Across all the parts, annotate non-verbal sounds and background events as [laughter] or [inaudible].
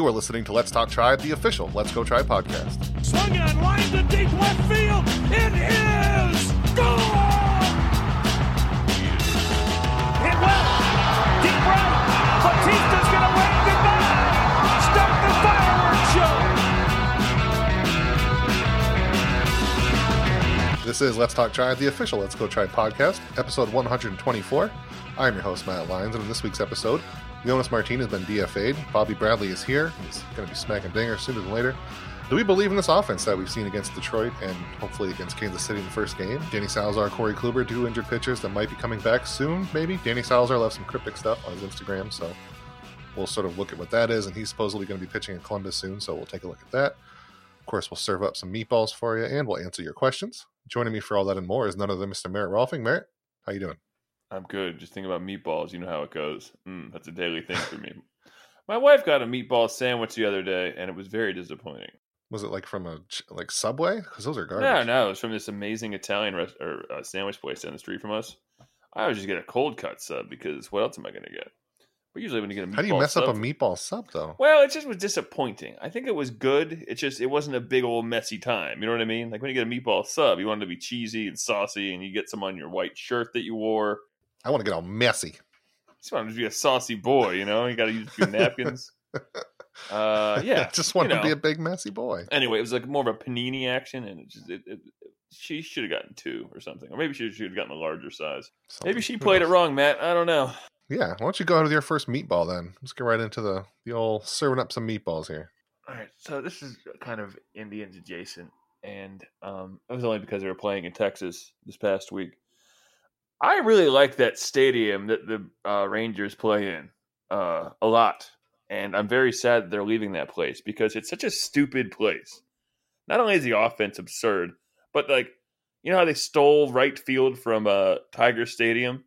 You are listening to Let's Talk Tribe, the official Let's Go Tribe podcast. Swung on, line to deep left field. It is gone! Hit well. Deep right. Batista's going to wave goodbye. Start the fireworks show. This is Let's Talk Tribe, the official Let's Go Tribe podcast, episode 124. I'm your host, Matt Lyons, and in this week's episode, Jonas Martin has been DFA'd. Bobby Bradley is here. He's going to be smacking dingers sooner than later. Do we believe in this offense that we've seen against Detroit and hopefully against Kansas City in the first game? Danny Salazar, Corey Kluber, two injured pitchers that might be coming back soon, maybe. Danny Salazar left some cryptic stuff on his Instagram, so we'll sort of look at what that is. And he's supposedly going to be pitching in Columbus soon, so we'll take a look at that. Of course, we'll serve up some meatballs for you and we'll answer your questions. Joining me for all that and more is none other than Mr. Merritt Rohlfing. Merritt, how you doing? I'm good. Just think about meatballs. You know how it goes. Mm, that's a daily thing for me. [laughs] My wife got a meatball sandwich the other day, and it was very disappointing. Was it like from a like Subway? Because those are garbage. No, no, it was from this amazing Italian rest- or uh, sandwich place down the street from us. I always just get a cold cut sub because what else am I going to get? But usually when you get a meatball How do you mess up a meatball sub though? Well, it just was disappointing. I think it was good. It just it wasn't a big old messy time. You know what I mean? Like when you get a meatball sub, you want it to be cheesy and saucy, and you get some on your white shirt that you wore. I want to get all messy. just want to be a saucy boy, you know. You got to use a few napkins. [laughs] Uh, yeah, I just want you to be a big messy boy. Anyway, it was like more of a panini action, and it just it, it, she should have gotten two or something, or maybe she should have gotten a larger size. Maybe she played it wrong, Matt. I don't know. Yeah, why don't you go out with your first meatball then? Let's get right into the the old serving up some meatballs here. All right, so this is kind of Indians adjacent, and um, it was only because they were playing in Texas this past week. I really like that stadium that the uh, Rangers play in uh, a lot, and I'm very sad that they're leaving that place because it's such a stupid place. Not only is the offense absurd, but like you know how they stole right field from uh, Tiger Stadium.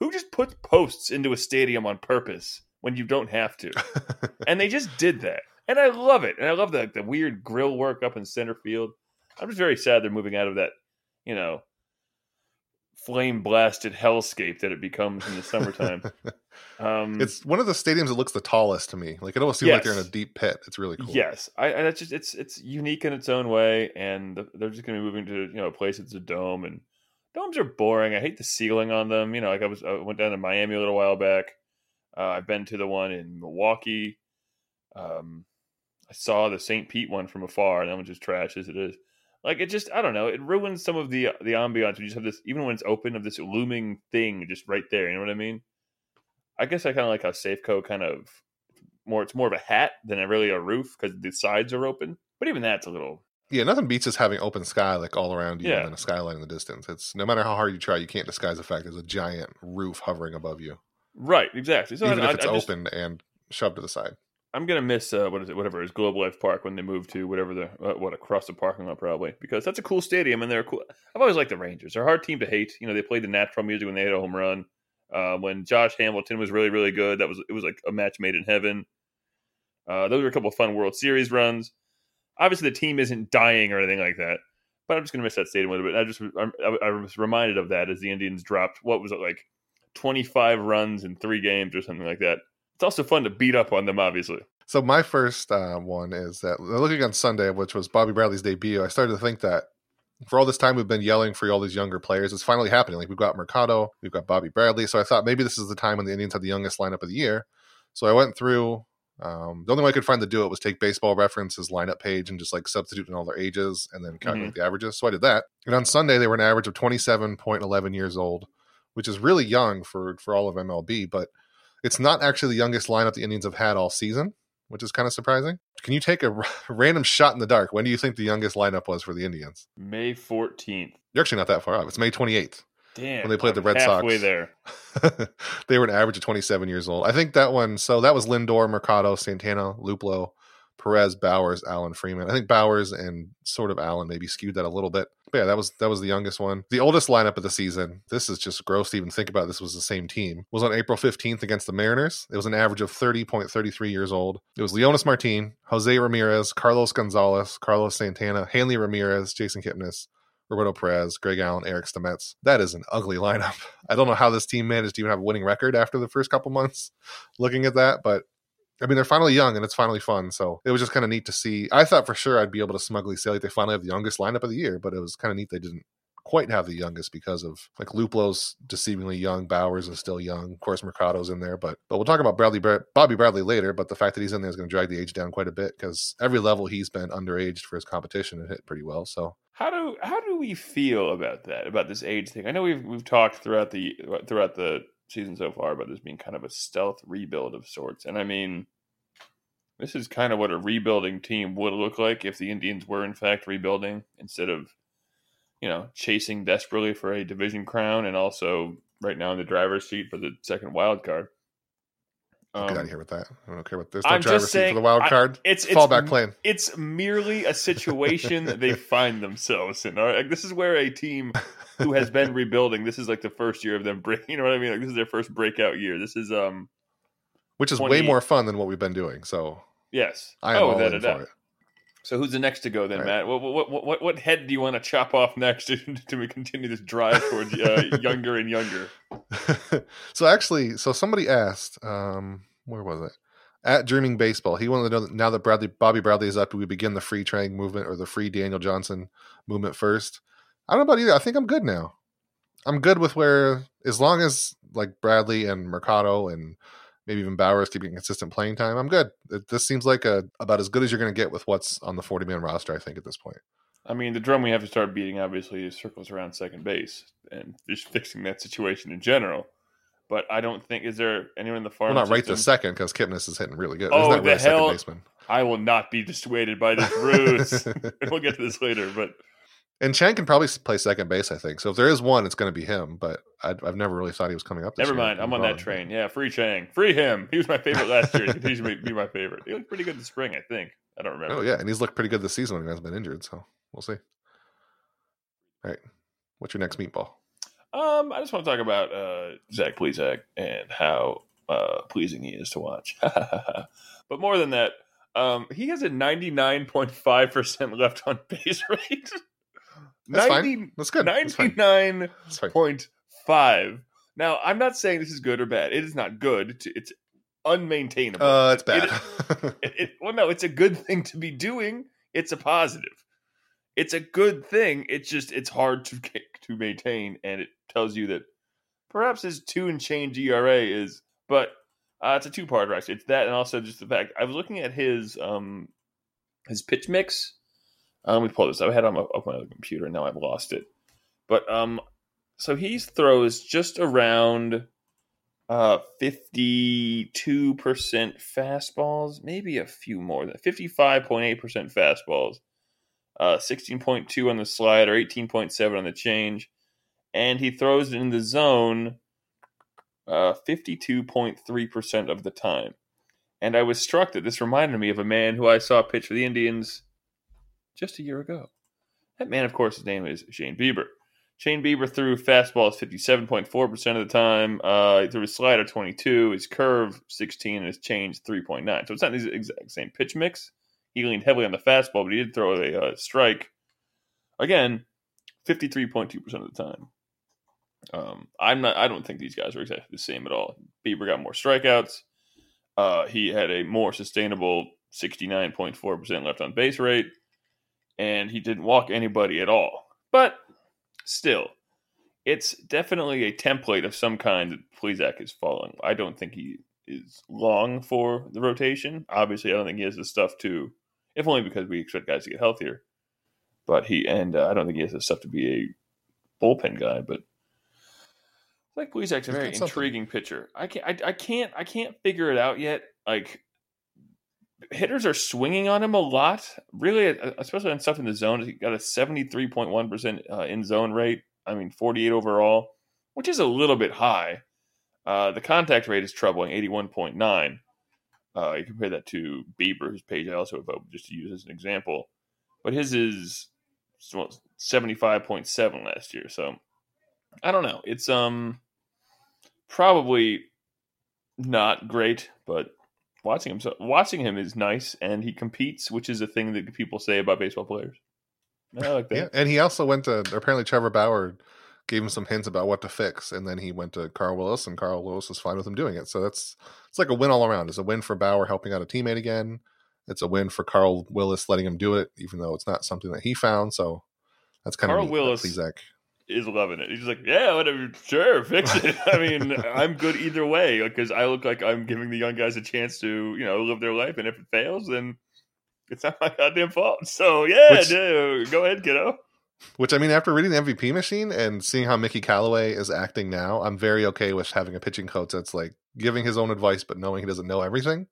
Who just puts posts into a stadium on purpose when you don't have to? [laughs] and they just did that, and I love it. And I love the the weird grill work up in center field. I'm just very sad they're moving out of that, you know, flame blasted hellscape that it becomes in the summertime. [laughs] Um, it's one of the stadiums that looks the tallest to me. Like it almost seems like they're in a deep pit. It's really cool. Yes, I and it's just it's it's unique in its own way, and they're just going to be moving to you know a place that's a dome, and domes are boring. I hate the ceiling on them. You know, like I was I went down to Miami a little while back. Uh, I've been to the one in Milwaukee. Um, I saw the St. Pete one from afar, and that one just trash as it is. Like it just I don't know. It ruins some of the uh, the ambiance. when You just have this even when it's open of this looming thing just right there. You know what I mean? I guess I kind of like how Safeco kind of more. It's more of a hat than a, really a roof because the sides are open. But even that's a little Yeah, nothing beats just having open sky like all around you Yeah. and a skyline in the distance. It's no matter how hard you try, you can't disguise the fact there's a giant roof hovering above you, right. Exactly. So even I, if it's I just- open and shoved to the side. I'm gonna miss uh, what is it? Whatever is Globe Life Park when they move to whatever the uh, what across the parking lot probably because that's a cool stadium and they're cool. I've always liked the Rangers. They're a hard team to hate. You know they played the natural music when they had a home run. Uh, when Josh Hamilton was really really good, that was it was like a match made in heaven. Uh, those were a couple of fun World Series runs. Obviously the team isn't dying or anything like that, but I'm just gonna miss that stadium a little bit. I just I, I was reminded of that as the Indians dropped what was it like 25 runs in three games or something like that. It's also fun to beat up on them, obviously. So my first uh, one is that looking on Sunday, which was Bobby Bradley's debut, I started to think that for all this time we've been yelling for all these younger players, it's finally happening. Like we've got Mercado, we've got Bobby Bradley. So I thought maybe this is the time when the Indians had the youngest lineup of the year. So I went through. Um, the only way I could find to do it was take Baseball Reference's lineup page and just like substitute in all their ages and then calculate the averages. So I did that. And on Sunday they were an average of twenty seven point eleven years old, which is really young for for all of MLB, but it's not actually the youngest lineup the Indians have had all season which is kind of surprising. Can you take a r- [laughs] random shot in the dark? When do you think the youngest lineup was for the Indians? May 14th. You're actually not that far off. It's May 28th. Damn. When they played the I'm Red Sox. halfway there. [laughs] they were an average of 27 years old. I think that one, so that was Lindor, Mercado, Santana, Luplow, Perez, Bauers, Allen, Freeman. I think Bauers and sort of Allen maybe skewed that a little bit. But yeah, that was that was the youngest one. The oldest lineup of the season. This is just gross to even think about. This was the same team. Was on April 15th against the Mariners. It was an average of 30.33 years old. It was Leonys Martin, Jose Ramirez, Carlos Gonzalez, Carlos Santana, Hanley Ramirez, Jason Kipnis, Roberto Perez, Greg Allen, Eric Stamets. That is an ugly lineup. I don't know how this team managed to even have a winning record after the first couple months looking at that, but I mean, they're finally young and it's finally fun. So it was just kind of neat to see. I thought for sure I'd be able to smugly say like they finally have the youngest lineup of the year, but it was kind of neat they didn't quite have the youngest because of like Luplow's deceivingly young, Bauers is still young. Of course, Mercado's in there, but but we'll talk about Bradley Bobby Bradley later. But the fact that he's in there is going to drag the age down quite a bit because every level he's been underaged for his competition and hit pretty well. So how do how do we feel about that about this age thing? I know we've we've talked throughout the throughout the season so far about this being kind of a stealth rebuild of sorts, and I mean. This is kind of what a rebuilding team would look like if the Indians were in fact rebuilding instead of you know, chasing desperately for a division crown and also right now in the driver's seat for the second wild card. Um, Get out of here with that. I don't care about this. No I'm driver's saying, seat for the wild card. I, it's, it's fallback plan. It's merely a situation that they [laughs] find themselves in. All right? Like, this is where a team who has been [laughs] rebuilding. This is like the first year of them breaking. [laughs] You know what I mean? Like this is their first breakout year. This is um, which is way more fun than what we've been doing. So yes, I am oh, all in for it. So who's the next to go then, right. Matt? What, what, what what head do you want to chop off next [laughs] to, to continue this drive towards uh, [laughs] younger and younger? [laughs] so actually, so somebody asked, um, where was it? At Dreaming Baseball, he wanted to know that now that Bradley Bobby Bradley is up, do we begin the free Chang movement or the free Daniel Johnson movement first? I don't know about either. I think I'm good now. I'm good with where as long as like Bradley and Mercado and maybe even Bauers keeping consistent playing time, I'm good. It, this seems like a about as good as you're going to get with what's on the 40 man roster. I think at this point. I mean, the drum we have to start beating obviously is circles around second base and just fixing that situation in general. But I don't think is there anyone in the farm. Well, not right this second because Kipnis is hitting really good. Oh, the hell! I will not be dissuaded by this [laughs] ruse. we'll get to this later, but and Chang can probably play second base, I think. So if there is one, it's going to be him. But i have never really thought he was coming up. Never year. Never mind, I'm on that train. Yeah, free Chang, free him. He was my favorite last year. [laughs] He continues to be my favorite. He looked pretty good in the spring, I think. I don't remember. Oh yeah, and he's looked pretty good this season when he hasn't been injured. So we'll see. All right, what's your next meatball? Um, I just want to talk about uh, Zach Plesac and how uh, pleasing he is to watch. [laughs] but more than that, um, he has a 99.5% left on base [laughs] rate. That's 90, fine. That's good. 99.5. Now, I'm not saying this is good or bad. It is not good. It's, it's unmaintainable. Uh, it's bad. It, [laughs] it, it, well, no, it's a good thing to be doing. It's a positive. It's a good thing. It's just it's hard to to maintain, and it tells you that perhaps his two and change ERA is, but uh, it's a two part actually. It's that, and also just the fact I was looking at his um his pitch mix uh, let me pull this. I had it on my, on my other computer, and now I've lost it. But um, so he throws just around uh 52% fastballs, maybe a few more than 55.8% fastballs, uh 16.2 on the slider, 18.7 on the change, and he throws it in the zone uh 52.3% of the time. And I was struck that this reminded me of a man who I saw pitch for the Indians just a year ago. That man, of course, his name is Shane Bieber. Shane Bieber threw fastballs 57.4% of the time. Uh, he threw his slider 22, his curve 16, and his change 3.9. So it's not the exact same pitch mix. He leaned heavily on the fastball, but he did throw a uh, strike. Again, 53.2% of the time. Um, I'm not. I don't think these guys are exactly the same at all. Bieber got more strikeouts. Uh, he had a more sustainable 69.4% left on base rate and he didn't walk anybody at all. But still, it's definitely a template of some kind that Plesac is following. I don't think he is long for the rotation. Obviously, I don't think he has the stuff to, if only because we expect guys to get healthier. But he and uh, I don't think he has the stuff to be a bullpen guy. But I like Plesac's a very intriguing pitcher. I can't, I, I can't, I can't figure it out yet. Like hitters are swinging on him a lot, really, uh, especially on stuff in the zone. He got a 73.1% uh, in zone rate. I mean, 48 overall, which is a little bit high. Uh, the contact rate is troubling, 81.9. Uh, you compare that to Bieber, whose page I also have just to use as an example. But his is 75.7 last year. So I don't know. It's um probably not great, but watching him so watching him is nice and he competes which is a thing that people say about baseball players i like that yeah, and he also went to apparently trevor bauer gave him some hints about what to fix, and then he went to Carl Willis, and Carl Willis was fine with him doing it. So that's it's like a win all around. It's a win for Bauer helping out a teammate again. It's a win for Carl Willis letting him do it, even though it's not something that he found. So that's kind Carl of Willis- Plesac. Is loving it. He's like, yeah, whatever, sure, fix it. [laughs] I mean, I'm good either way because I look like I'm giving the young guys a chance to, you know, live their life, and if it fails, then it's not my goddamn fault. So yeah, Which- dude, go ahead, kiddo. Which I mean, after reading the MVP machine and seeing how Mickey Callaway is acting now, I'm very okay with having a pitching coach that's like giving his own advice, but knowing he doesn't know everything.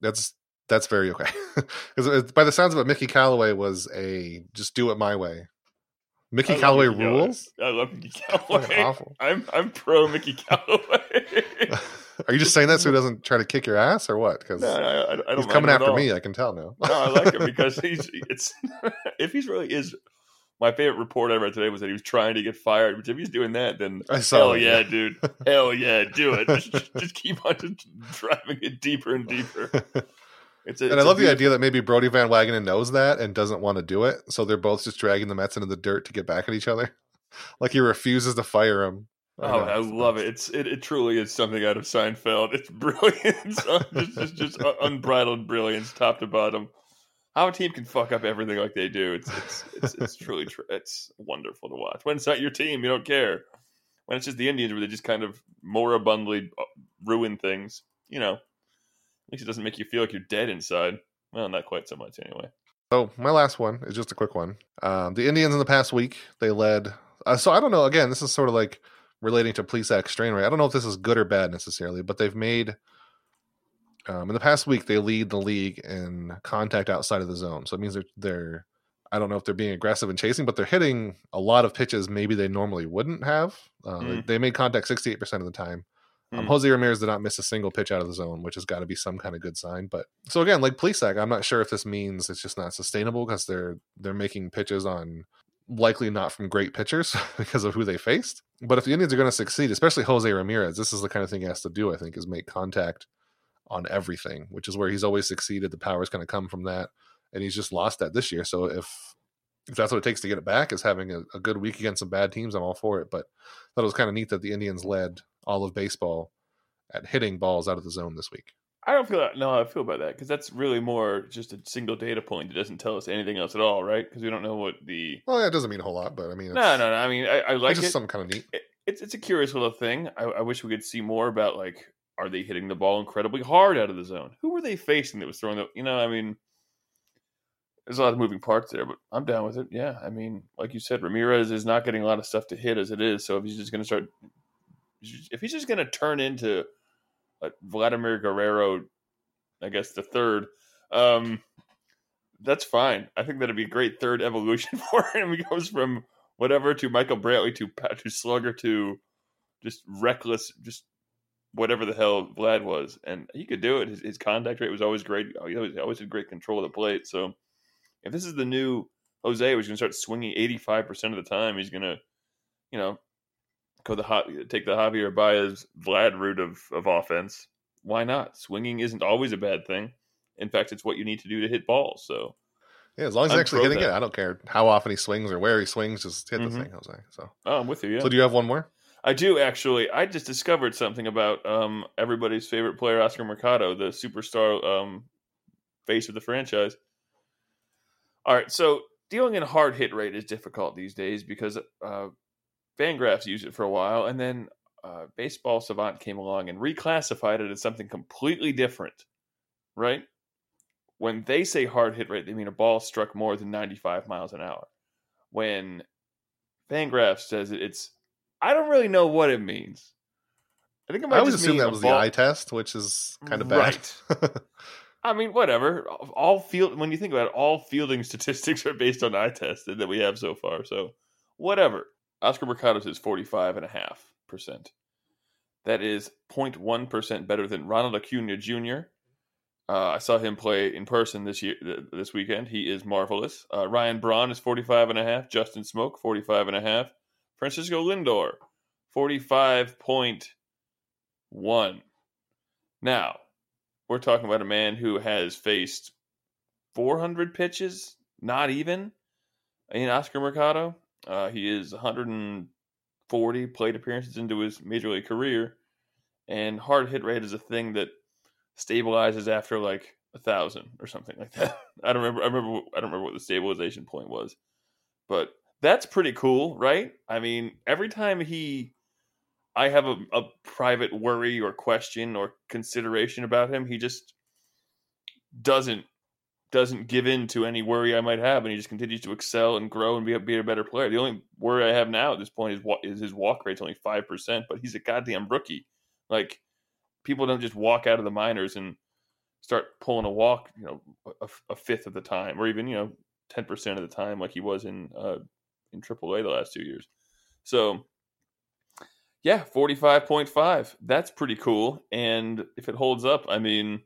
That's that's very okay. [laughs] Because by the sounds of it, Mickey Callaway was a just do it my way. Mickey I Callaway Mickey rules. I love Mickey [laughs] Callaway. awful. I'm I'm pro Mickey Callaway. [laughs] Are you just saying that so he doesn't try to kick your ass or what? Because no, don't he's coming after me. I can tell now. no, I like him because [laughs] he's it's if he's really is my favorite report I read today was that he was trying to get fired. Which if he's doing that, then I saw hell yeah, dude, hell yeah, do it. Just, just, just keep on just driving it deeper and deeper. It's a, And it's I love the idea that maybe Brodie Van Wagenen knows that and doesn't want to do it. So they're both just dragging the Mets into the dirt to get back at each other. [laughs] Like he refuses to fire him. Oh, know, I love it. It's it, it truly is something out of Seinfeld. It's [laughs] un- just, just, just unbridled brilliance, top to bottom. How a team can fuck up everything like they do, it's it's it's, it's truly tr- it's wonderful to watch. When it's not your team, you don't care. When it's just the Indians, where they just kind of moribundly uh, ruin things, you know, least it doesn't make you feel like you're dead inside. Well, not quite so much anyway. So my last one is just a quick one. Um, the Indians in the past week they led. Uh, so I don't know. Again, this is sort of like relating to Plesac strand rate. I don't know if this is good or bad necessarily, but they've made um, in the past week they lead the league in contact outside of the zone. So it means they're they're I don't know if they're being aggressive and chasing, but they're hitting a lot of pitches maybe they normally wouldn't have. Uh, they, Mm. they made contact sixty eight percent of the time. Um, Mm. Jose Ramirez did not miss a single pitch out of the zone, which has got to be some kind of good sign. But so again, like Plesac, I'm not sure if this means it's just not sustainable because they're they're making pitches on likely not from great pitchers [laughs] because of who they faced. But if the Indians are going to succeed, especially Jose Ramirez, this is the kind of thing he has to do. I think is make contact on everything, which is where he's always succeeded. The power is going to come from that, and he's just lost that this year. So if if that's what it takes to get it back, is having a, a good week against some bad teams, I'm all for it. But I thought it was kind of neat that the Indians led all of baseball at hitting balls out of the zone this week. I don't feel that. No, I feel about that because that's really more just a single data point. It doesn't tell us anything else at all, right? Because we don't know what the. Well, that doesn't mean a whole lot, but I mean, it's, No, no, no. I mean, I, I like it's just it. something kind of neat. It- It's it's a curious little thing. I, I wish we could see more about like, are they hitting the ball incredibly hard out of the zone? Who were they facing that was throwing the? You know, I mean, there's a lot of moving parts there, but I'm down with it. Yeah, I mean, like you said, Ramirez is not getting a lot of stuff to hit as it is. So if he's just going to start, if he's just going to turn into Vladimir Guerrero, I guess the third, um, that's fine. I think that'd be a great third evolution [laughs] for him. He goes from whatever to Michael Brantley to to Slugger to just reckless, just whatever the hell Vlad was, and he could do it. His, his contact rate was always great. He always, always had great control of the plate. So if this is the new Jose, who's going to start swinging eighty five percent of the time, he's going to, you know, the take the Javier Baez Vlad route of of offense. Why not? Swinging isn't always a bad thing. In fact, it's what you need to do to hit balls. So Yeah, as long as he's actually hitting it. I don't care how often he swings or where he swings. Just hit Mhm. the thing, Jose. So, oh, I'm with you. Yeah. so do you have one more? I do actually. I just discovered something about um, everybody's favorite player, Oscar Mercado, the superstar um, face of the franchise. All right, so dealing in hard hit rate is difficult these days because uh, Fangraphs used it for a while, and then uh, Baseball Savant came along and reclassified it as something completely different. Right? When they say hard hit rate, they mean a ball struck more than 95 miles an hour. When Fangraphs says it, it's I don't really know what it means. I think it might I always assume that was ball- the eye test, which is kind of bad. Right. [laughs] I mean, whatever. All field when you think about it, all fielding [laughs] statistics are based on eye tests that we have so far. So, whatever. Oscar Mercado is forty five and a half percent. That is 0.1 percent better than Ronald Acuna Jr. Uh, I saw him play in person this year, th- this weekend. He is marvelous. Uh, Ryan Braun is 45 and a half. Justin Smoak 45 and a half. Francisco Lindor 45.1. Now, we're talking about a man who has faced 400 pitches, not even, in Oscar Mercado. Uh, he is 140 plate appearances into his major league career, and hard hit rate is a thing that stabilizes after like a thousand or something like that. [laughs] I don't remember. I remember. I don't remember what the stabilization point was, but that's pretty cool, right? I mean, every time he, I have a, a private worry or question or consideration about him, he just doesn't doesn't give in to any worry I might have, and he just continues to excel and grow and be a, be a better player. The only worry I have now at this point is is his walk rate's only five percent, but he's a goddamn rookie. Like people don't just walk out of the minors and start pulling a walk, you know, a, a fifth of the time, or even you know ten percent of the time, like he was in uh, in AAA the last two years. So yeah, forty five point five. That's pretty cool, and if it holds up, I mean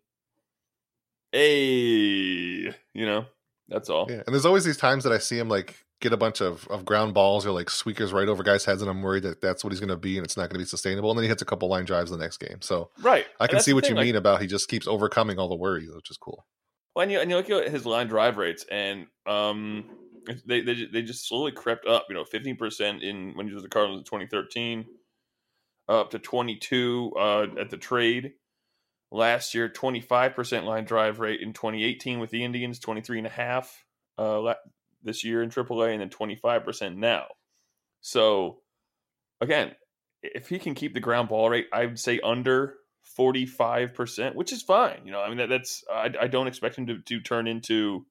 hey, you know, that's all. Yeah, and there's always these times that I see him like get a bunch of, of ground balls or like squeakers right over guys' heads, and I'm worried that that's what he's going to be, and it's not going to be sustainable. And then he hits a couple line drives the next game. So right, I can see what thing, you like, mean about he just keeps overcoming all the worries, which is cool. Well, and you, and you look at his line drive rates, and um, they they they just slowly crept up. You know, 15 percent in when he was the Cardinals in 2013, up to 22 uh, at the trade last year 25% line drive rate in 2018 with the indians 23 and a half uh, this year in aaa and then 25% now. So again if he can keep the ground ball rate i would say under 45% which is fine you know i mean that, that's I, I don't expect him to, to turn into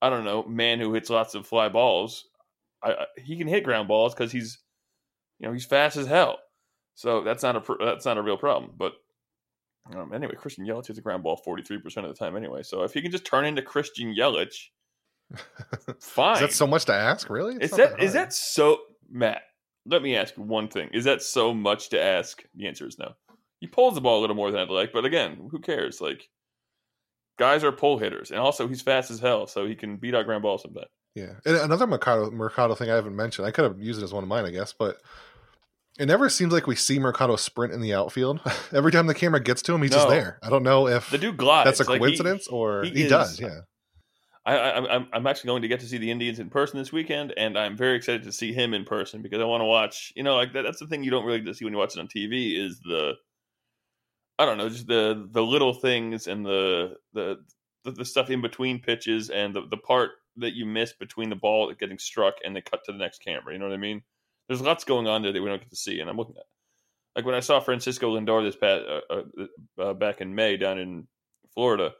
i don't know man who hits lots of fly balls. I, I, he can hit ground balls because he's you know he's fast as hell. So that's not a that's not a real problem but um, anyway, Christian Yelich hits a ground ball 43% of the time anyway. So if he can just turn into Christian Yelich, fine. [laughs] is that so much to ask, really? It's is that, that is that so Matt, let me ask one thing. Is that so much to ask? The answer is no. He pulls the ball a little more than I'd like, but again, who cares? Like guys are pull hitters, and also he's fast as hell, so he can beat out ground balls sometimes. Yeah. And another Mercado Mercado thing I haven't mentioned. I could have used it as one of mine, I guess, but it never seems like we see Mercado sprint in the outfield. [laughs] Every time the camera gets to him, he's no. just there. I don't know if the dude glides. That's a like coincidence he, or he, he is, does. Yeah. I, I, I'm actually going to get to see the Indians in person this weekend, and I'm very excited to see him in person because I want to watch. You know, like that, that's the thing you don't really get to see when you watch it on TV is the, I don't know, just the the little things and the the the, the stuff in between pitches and the the part that you miss between the ball getting struck and the cut to the next camera. You know what I mean? There's lots going on there that we don't get to see, and I'm looking at like when I saw Francisco Lindor this past uh, uh, uh, back in May down in Florida.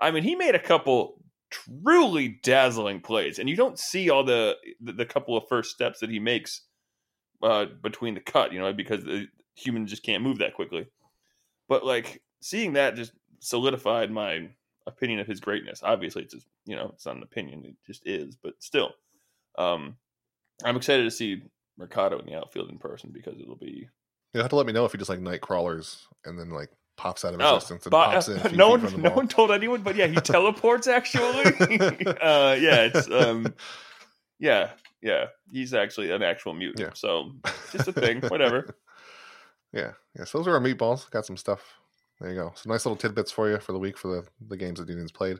I mean, he made a couple truly dazzling plays, and you don't see all the the, the couple of first steps that he makes uh, between the cut, you know, because the human just can't move that quickly. But like seeing that just solidified my opinion of his greatness. Obviously, it's just you know it's not an opinion; it just is. But still, um, I'm excited to see Mercado in the outfield in person because it'll be you have to let me know if he just like night crawlers and then like pops out of existence oh, and pops in. [laughs] no one, no one told anyone, but yeah, he [laughs] teleports actually. [laughs] uh, yeah, it's um, yeah, yeah, he's actually an actual mutant. Yeah. So just a thing, whatever. Yeah, yeah. So those are our meatballs. Got some stuff. There you go. Some nice little tidbits for you for the week for the the games that Indians played.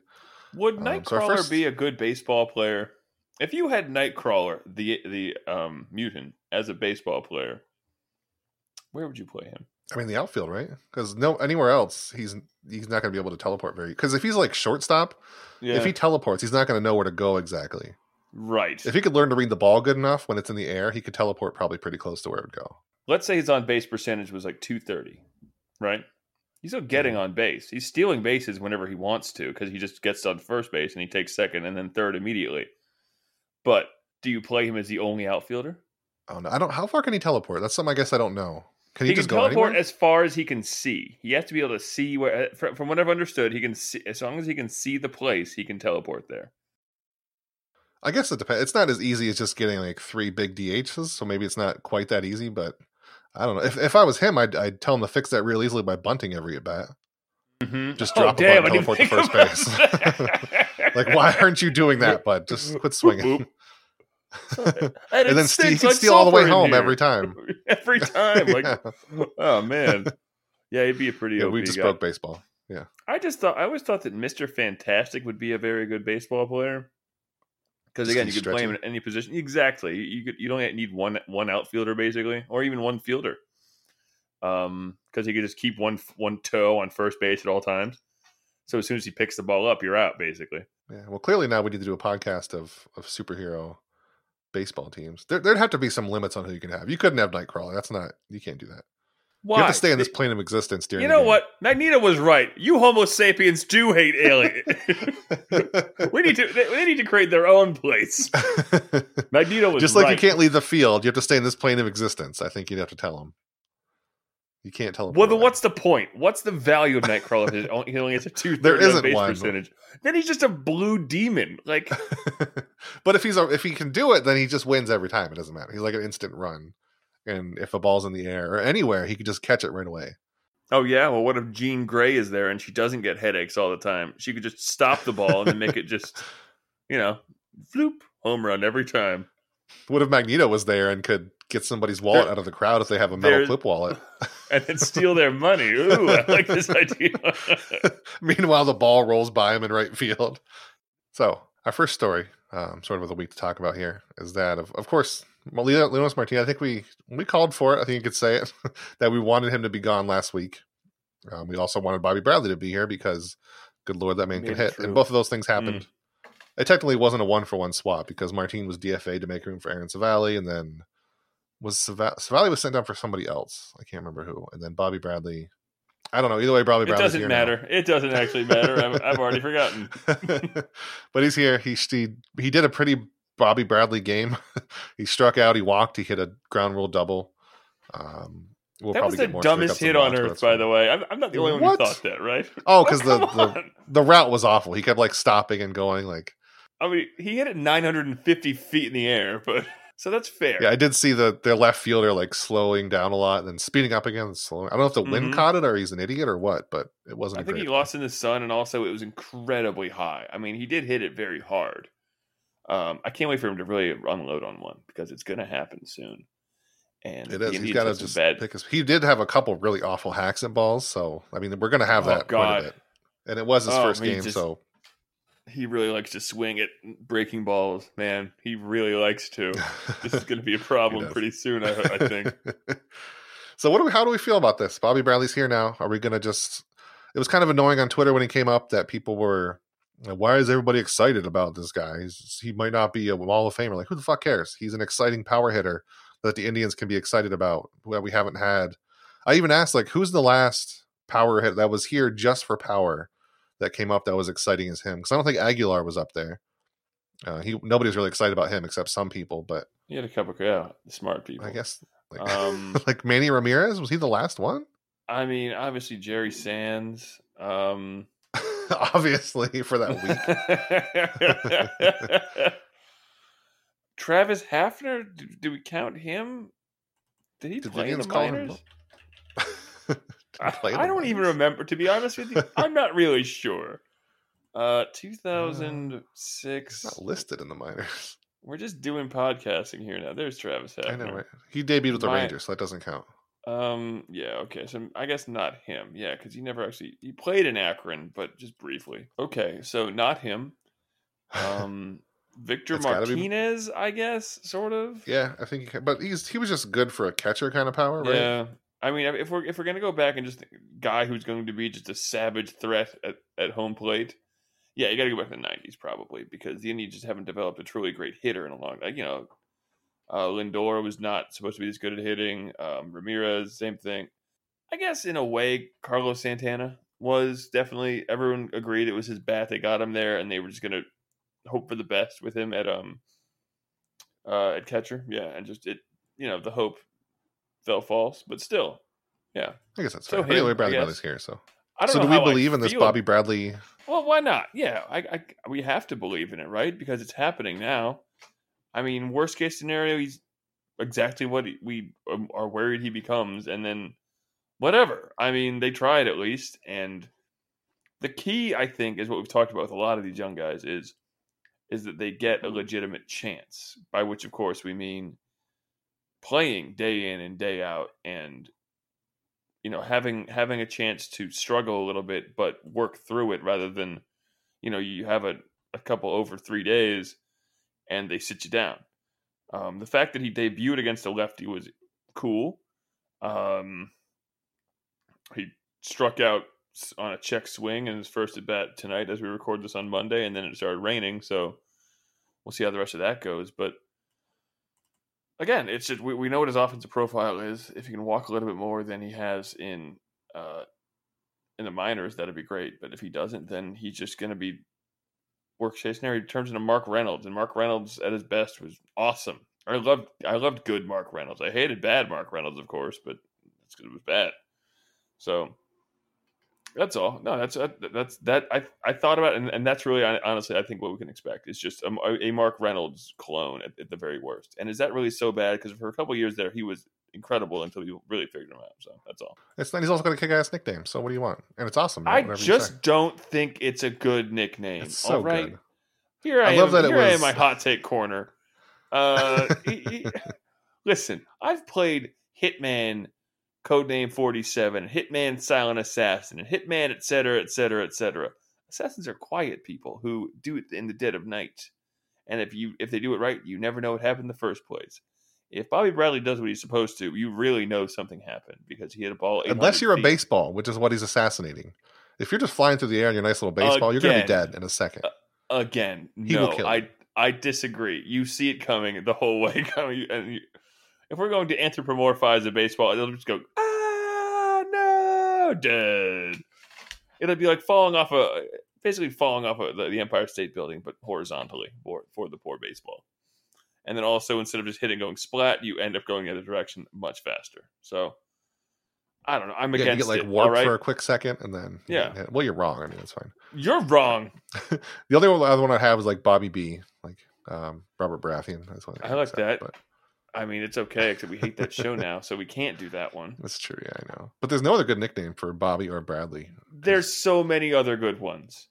Would um, Nightcrawler so first... be a good baseball player? If you had Nightcrawler, the the um, mutant, as a baseball player, where would you play him? I mean, the outfield, right? Because no, anywhere else, he's he's not going to be able to teleport very. Because if he's like shortstop, yeah. if he teleports, he's not going to know where to go exactly. Right. If he could learn to read the ball good enough when it's in the air, he could teleport probably pretty close to where it would go. Let's say his on base percentage was like two thirty, right? He's still getting mm-hmm. on base. He's stealing bases whenever he wants to because he just gets on first base and he takes second and then third immediately. But do you play him as the only outfielder? Oh no, I don't. How far can he teleport? That's something I guess I don't know. Can he, he just can teleport anywhere? as far as he can see. He has to be able to see where. Uh, from what I've understood, he can see as long as he can see the place. He can teleport there. I guess it depends. It's not as easy as just getting like three big DHs, so maybe it's not quite that easy. But I don't know. If if I was him, I'd I'd tell him to fix that real easily by bunting every at bat. Mm-hmm. Just drop oh, a damn, teleport to first base. [laughs] like, why aren't you doing that, bud? Just quit swinging. and, [laughs] and then he can steal all the way home every time. [laughs] every time, like, yeah. oh man, yeah, he'd be a pretty. Yeah, OP we just guy. broke baseball. Yeah, I just thought I always thought that Mister Fantastic would be a very good baseball player, Because again, you could play him in any position. Exactly. You could you don't need one one outfielder basically, or even one fielder. Um, because he could just keep one one toe on first base at all times. So as soon as he picks the ball up, you're out basically. Yeah. Well, clearly now we need to do a podcast of of superhero baseball teams. There, there'd have to be some limits on who you can have. You couldn't have Nightcrawler. That's not. You can't do that. Why? You have to stay in this plane of existence during. You know what? Magneto was right. You Homo sapiens do hate aliens. [laughs] we need to. They, they need to create their own place. [laughs] Magneto was Just like right. you can't leave the field, you have to stay in this plane of existence. I think you'd have to tell him. You can't tell him. Well, then what's the point? What's the value of Nightcrawler? if his- He only has a two [laughs] There isn't base one. percentage. Then he's just a blue demon. Like [laughs] but if he's a, if he can do it, then he just wins every time. It doesn't matter. He's like an instant run, and if a ball's in the air or anywhere, he could just catch it right away. Oh yeah, well, what if Jean Grey is there and she doesn't get headaches all the time? She could just stop the ball and then make it just, [laughs] you know, floop home run every time. What if Magneto was there and could get somebody's wallet There- out of the crowd if they have a metal clip wallet? And then steal their money. Ooh, I like this [laughs] idea. [laughs] Meanwhile, the ball rolls by him in right field. So, our first story, um, sort of of the week to talk about here, is that of, of course, well, Leo- Leonys Martinez. I think we we called for it. I think you could say it [laughs] that we wanted him to be gone last week. Um, we also wanted Bobby Bradley to be here because, good lord, that man can Made it hit, true. and both of those things happened. It technically wasn't a one for one swap because Martin was DFA to make room for Aaron Civale, and then was Sava- Civale was sent down for somebody else. I can't remember who, and then Bobby Bradley. I don't know. Either way, Bobby Bradley. It doesn't here now. matter. It doesn't actually matter. I've, I've already forgotten. [laughs] but he's here. He, he he did a pretty Bobby Bradley game. [laughs] he struck out. He walked. He hit a ground rule double. Um, we'll that was the dumbest hit on earth, by the way. I'm, I'm not the only one What? who thought that, right? [laughs] Oh, because the, the the route was awful. He kept like stopping and going. Like I mean, he hit it 950 feet in the air, but so that's fair. yeah, I did see the their left fielder like slowing down a lot and then speeding up again. And slowing. I don't know if the wind Mhm. caught it or he's an idiot or what, but it wasn't. I think he lost in the sun, and also it was incredibly high. I mean, he did hit it very hard. Um, I can't wait for him to really unload on one because it's going to happen soon. And it is. He's got to just bad. pick his. He did have a couple really awful hacks and balls, so I mean, we're going to have Oh, that quite a bit. And it was his Oh, first game, just- so He really likes to swing at breaking balls, man. He really likes to. This is going to be a [laughs] problem pretty soon, I, I think. [laughs] so what do we? How do we feel about this? Bobby Bradley's here now. Are we going to just? It was kind of annoying on Twitter when he came up that people were. Why is everybody excited about this guy? He's, he might not be a Wall of Famer. Like who the fuck cares? He's an exciting power hitter that the Indians can be excited about. That we haven't had. I even asked like, who's the last power hit that was here just for power that came up that was exciting as him? Because I don't think Aguilar was up there. Uh, he nobody's really excited about him except some people, but He had a couple, yeah, smart people. I guess like, Um, [laughs] like Manny Ramirez was he the last one? I mean, obviously Jerry Sands. Um, [laughs] Obviously for that week. [laughs] Travis Hafner, do, do we count him? Did he Did play in the minors? [laughs] Did he play in I, I don't even remember. To be honest with you, I'm not really sure. [laughs] Uh, 2006. Not listed in the minors. [laughs] We're just doing podcasting here now. There's Travis. I know, right? He debuted with the My- Rangers, so that doesn't count. Um. Yeah. Okay. So I guess not him. Yeah, because he never actually he played in Akron, but just briefly. Okay. So not him. Um. Victor That's be- Martinez, I guess, sort of. yeah, I think, he can, but he's he was just good for a catcher kind of power, right? Yeah. I mean, if we're if we're gonna go back and just guy who's going to be just a savage threat at, at home plate, yeah, you got to go back to the '90s probably because the Indians just haven't developed a truly great hitter in a long. Like you know, uh, Lindor was not supposed to be this good at hitting. Um, Ramirez, same thing. I guess in a way, Carlos Santana was definitely. Everyone agreed it was his bat that got him there, and they were just gonna hope for the best with him at um uh at catcher. Yeah, and just it, you know, the hope fell false, but still, yeah. I guess that's So fair. But anyway, Bradley. Bradley's here, so I don't so do we how I believe in this Bobby Bradley? Well, why not? Yeah, I, I, we have to believe in it, right? Because it's happening now. I mean, worst case scenario, he's exactly what we um, are worried he becomes, and then whatever. I mean, they tried at least, and the key, I think, is what we've talked about with a lot of these young guys is is that they get a legitimate chance. By which, of course, we mean playing day in and day out, and you know having having a chance to struggle a little bit but work through it rather than you know you have a, a couple over three days and they sit you down. Um, the fact that he debuted against a lefty was cool. Um, he struck out on a check swing in his first at bat tonight as we record this on Monday, and then it started raining. So we'll see how the rest of that goes. But again, it's just we, we know what his offensive profile is. If he can walk a little bit more than he has in uh, in the minors, that'd be great. But if he doesn't, then he's just going to be work. He turns into Mark Reynolds, and Mark Reynolds at his best was awesome. I loved I loved good Mark Reynolds. I hated bad Mark Reynolds, of course, but it's because it was bad. So that's all. No, that's that's that. I I thought about, it, and, and that's really honestly, I think what we can expect is just a, a Mark Reynolds clone at, at, the very worst. And is that really so bad? Because for a couple years there, he was incredible until you really figured him out. So that's all. It's he's also got a kick ass nickname. So what do you want? And it's awesome. I just don't think it's a good nickname. It's so all right. good. Here I, I am. love that it here I am, my hot take corner. Uh, [laughs] he- he- listen, I've played Hitman, Codename Forty Seven, Hitman Silent Assassin, and Hitman, et cetera, et cetera, et cetera. Assassins are quiet people who do it in the dead of night, and if you if they do it right, you never know what happened in the first place. If Bobby Bradley does what he's supposed to, you really know something happened because he hit a ball. Unless you're a baseball, which is what he's assassinating. If you're just flying through the air in your nice little baseball, you're going to be dead in a second. again. He no, I. I disagree. You see it coming the whole way [laughs] coming, and you, if we're going to anthropomorphize a baseball, it'll just go ah no dead. It'll be like falling off a basically falling off of the, the Empire State Building, but horizontally for for the poor baseball. And then also instead of just hitting going splat, you end up going the other direction much faster. So I don't know. I'm Yeah, you get like it. warped right, for a quick second, and then Yeah. hit. Well, you're wrong. I mean, that's fine. you're wrong. [laughs] The other one, the other one I have is like Bobby B, like um, Robert Baratheon. That's what I like that. But I mean, it's okay except we hate that show now, so we can't do that one. that's true. Yeah, I know. But there's no other good nickname for Bobby or Bradley. There's so many other good ones.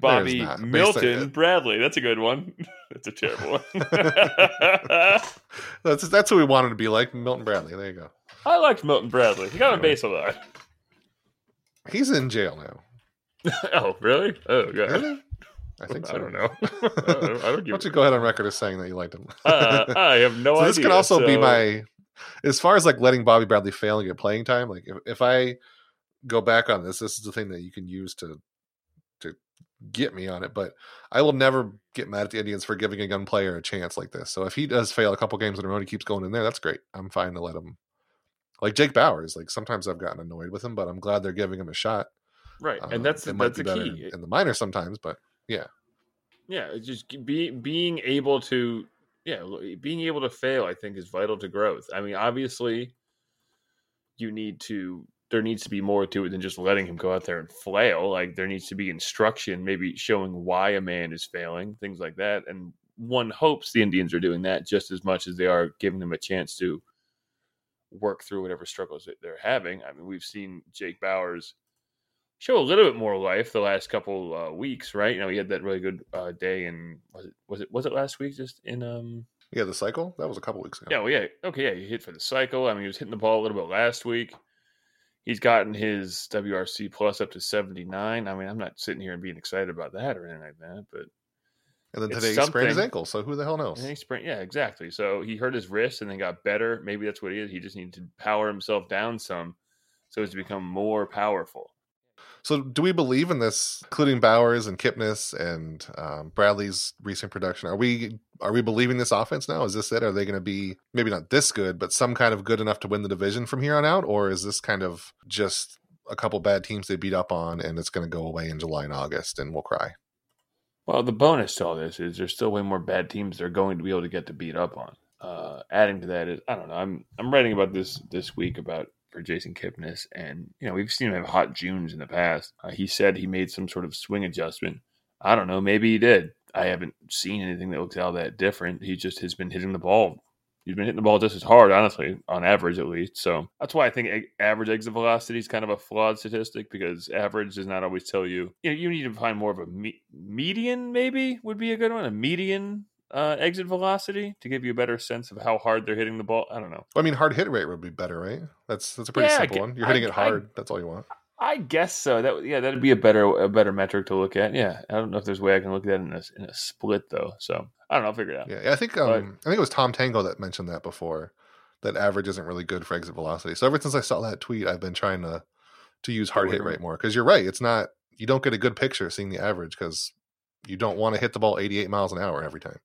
Bobby not. Based on Milton. Bradley. That's a good one. [laughs] That's a terrible one. [laughs] That's that's who we wanted to be like Milton Bradley. There you go. I liked Milton Bradley. He got on base a lot. He's in jail now. [laughs] oh, really? Oh, God. Really? [laughs] I think so. I don't know. [laughs] [laughs] I don't, I don't Why give don't you go ahead on record as saying that you liked him? uh, I have no so idea. this could also be my as far as like letting Bobby Bradley fail and get playing time. Like if, if I go back on this, this is the thing that you can use to to get me on it. But I will never get mad at the Indians for giving a young player a chance like this. So if he does fail a couple games in a row and he keeps going in there, that's great. I'm fine to let him. Like Jake Bauers, like sometimes I've gotten annoyed with him, but I'm glad they're giving him a shot. right, Um, and that's might that's be the key. in the minor sometimes, but Yeah, Yeah, it's just be, being able to yeah, eh, being able to fail I think is vital to growth. I mean, obviously you need to there needs to be more to it than just letting him go out there and flail. Like there needs to be instruction, maybe showing why a man is failing, things like that. And one hopes the Indians are doing that just as much as they are giving them a chance to work through whatever struggles that they're having. I mean, we've seen Jake Bauers show a little bit more life the last couple uh, weeks, right? You know, he had that really good uh, day and was it was it was it last week? Just in um yeah, the cycle that was a couple weeks ago. yeah, well, yeah, okay, yeah, he hit for the cycle. I mean, he was hitting the ball a little bit last week. He's gotten his WRC plus up to seventy nine. I mean, I'm not sitting here and being excited about that or anything like that, but and then today he sprained his ankle. So who the hell knows? he sprint, yeah, exactly. So he hurt his wrist and then got better. Maybe that's what he is. He just needs to power himself down some so as to become more powerful. So, do we believe in this, including Bauers and Kipnis and um, Bradley's recent production? Are we are we believing this offense now? Is this it? Are they going to be maybe not this good, but some kind of good enough to win the division from here on out, or is this kind of just a couple bad teams they beat up on, and it's going to go away in July and August, and we'll cry? Well, the bonus to all this is there's still way more bad teams they're going to be able to get to beat up on. Uh, adding to that is I don't know. I'm I'm writing about this this week about for Jason Kipnis, and you know we've seen him have hot Junes in the past. Uh, he said he made some sort of swing adjustment. I don't know. Maybe he did. I haven't seen anything that looks all that different. He just has been hitting the ball. He's been hitting the ball just as hard, honestly, on average at least. So that's why I think average exit velocity is kind of a flawed statistic because average does not always tell you. You know, you need to find more of a me- median. Maybe would be a good one. A median uh, exit velocity to give you a better sense of how hard they're hitting the ball. I don't know. I mean, hard hit rate would be better, right? That's that's a pretty Yeah, simple one. You're hitting I- it hard. that's all you want. I guess so. That yeah, that'd be a better a better metric to look at. Yeah, I don't know if there's a way I can look at that in a in a split though. So I don't know. I'll figure it out. Yeah, I think um, I think it was Tom Tango that mentioned that before. That average isn't really good for exit velocity. So ever since I saw that tweet, I've been trying to to use hard hit rate more because you're right. It's not you don't get a good picture seeing the average because you don't want to hit the ball 88 miles an hour every time.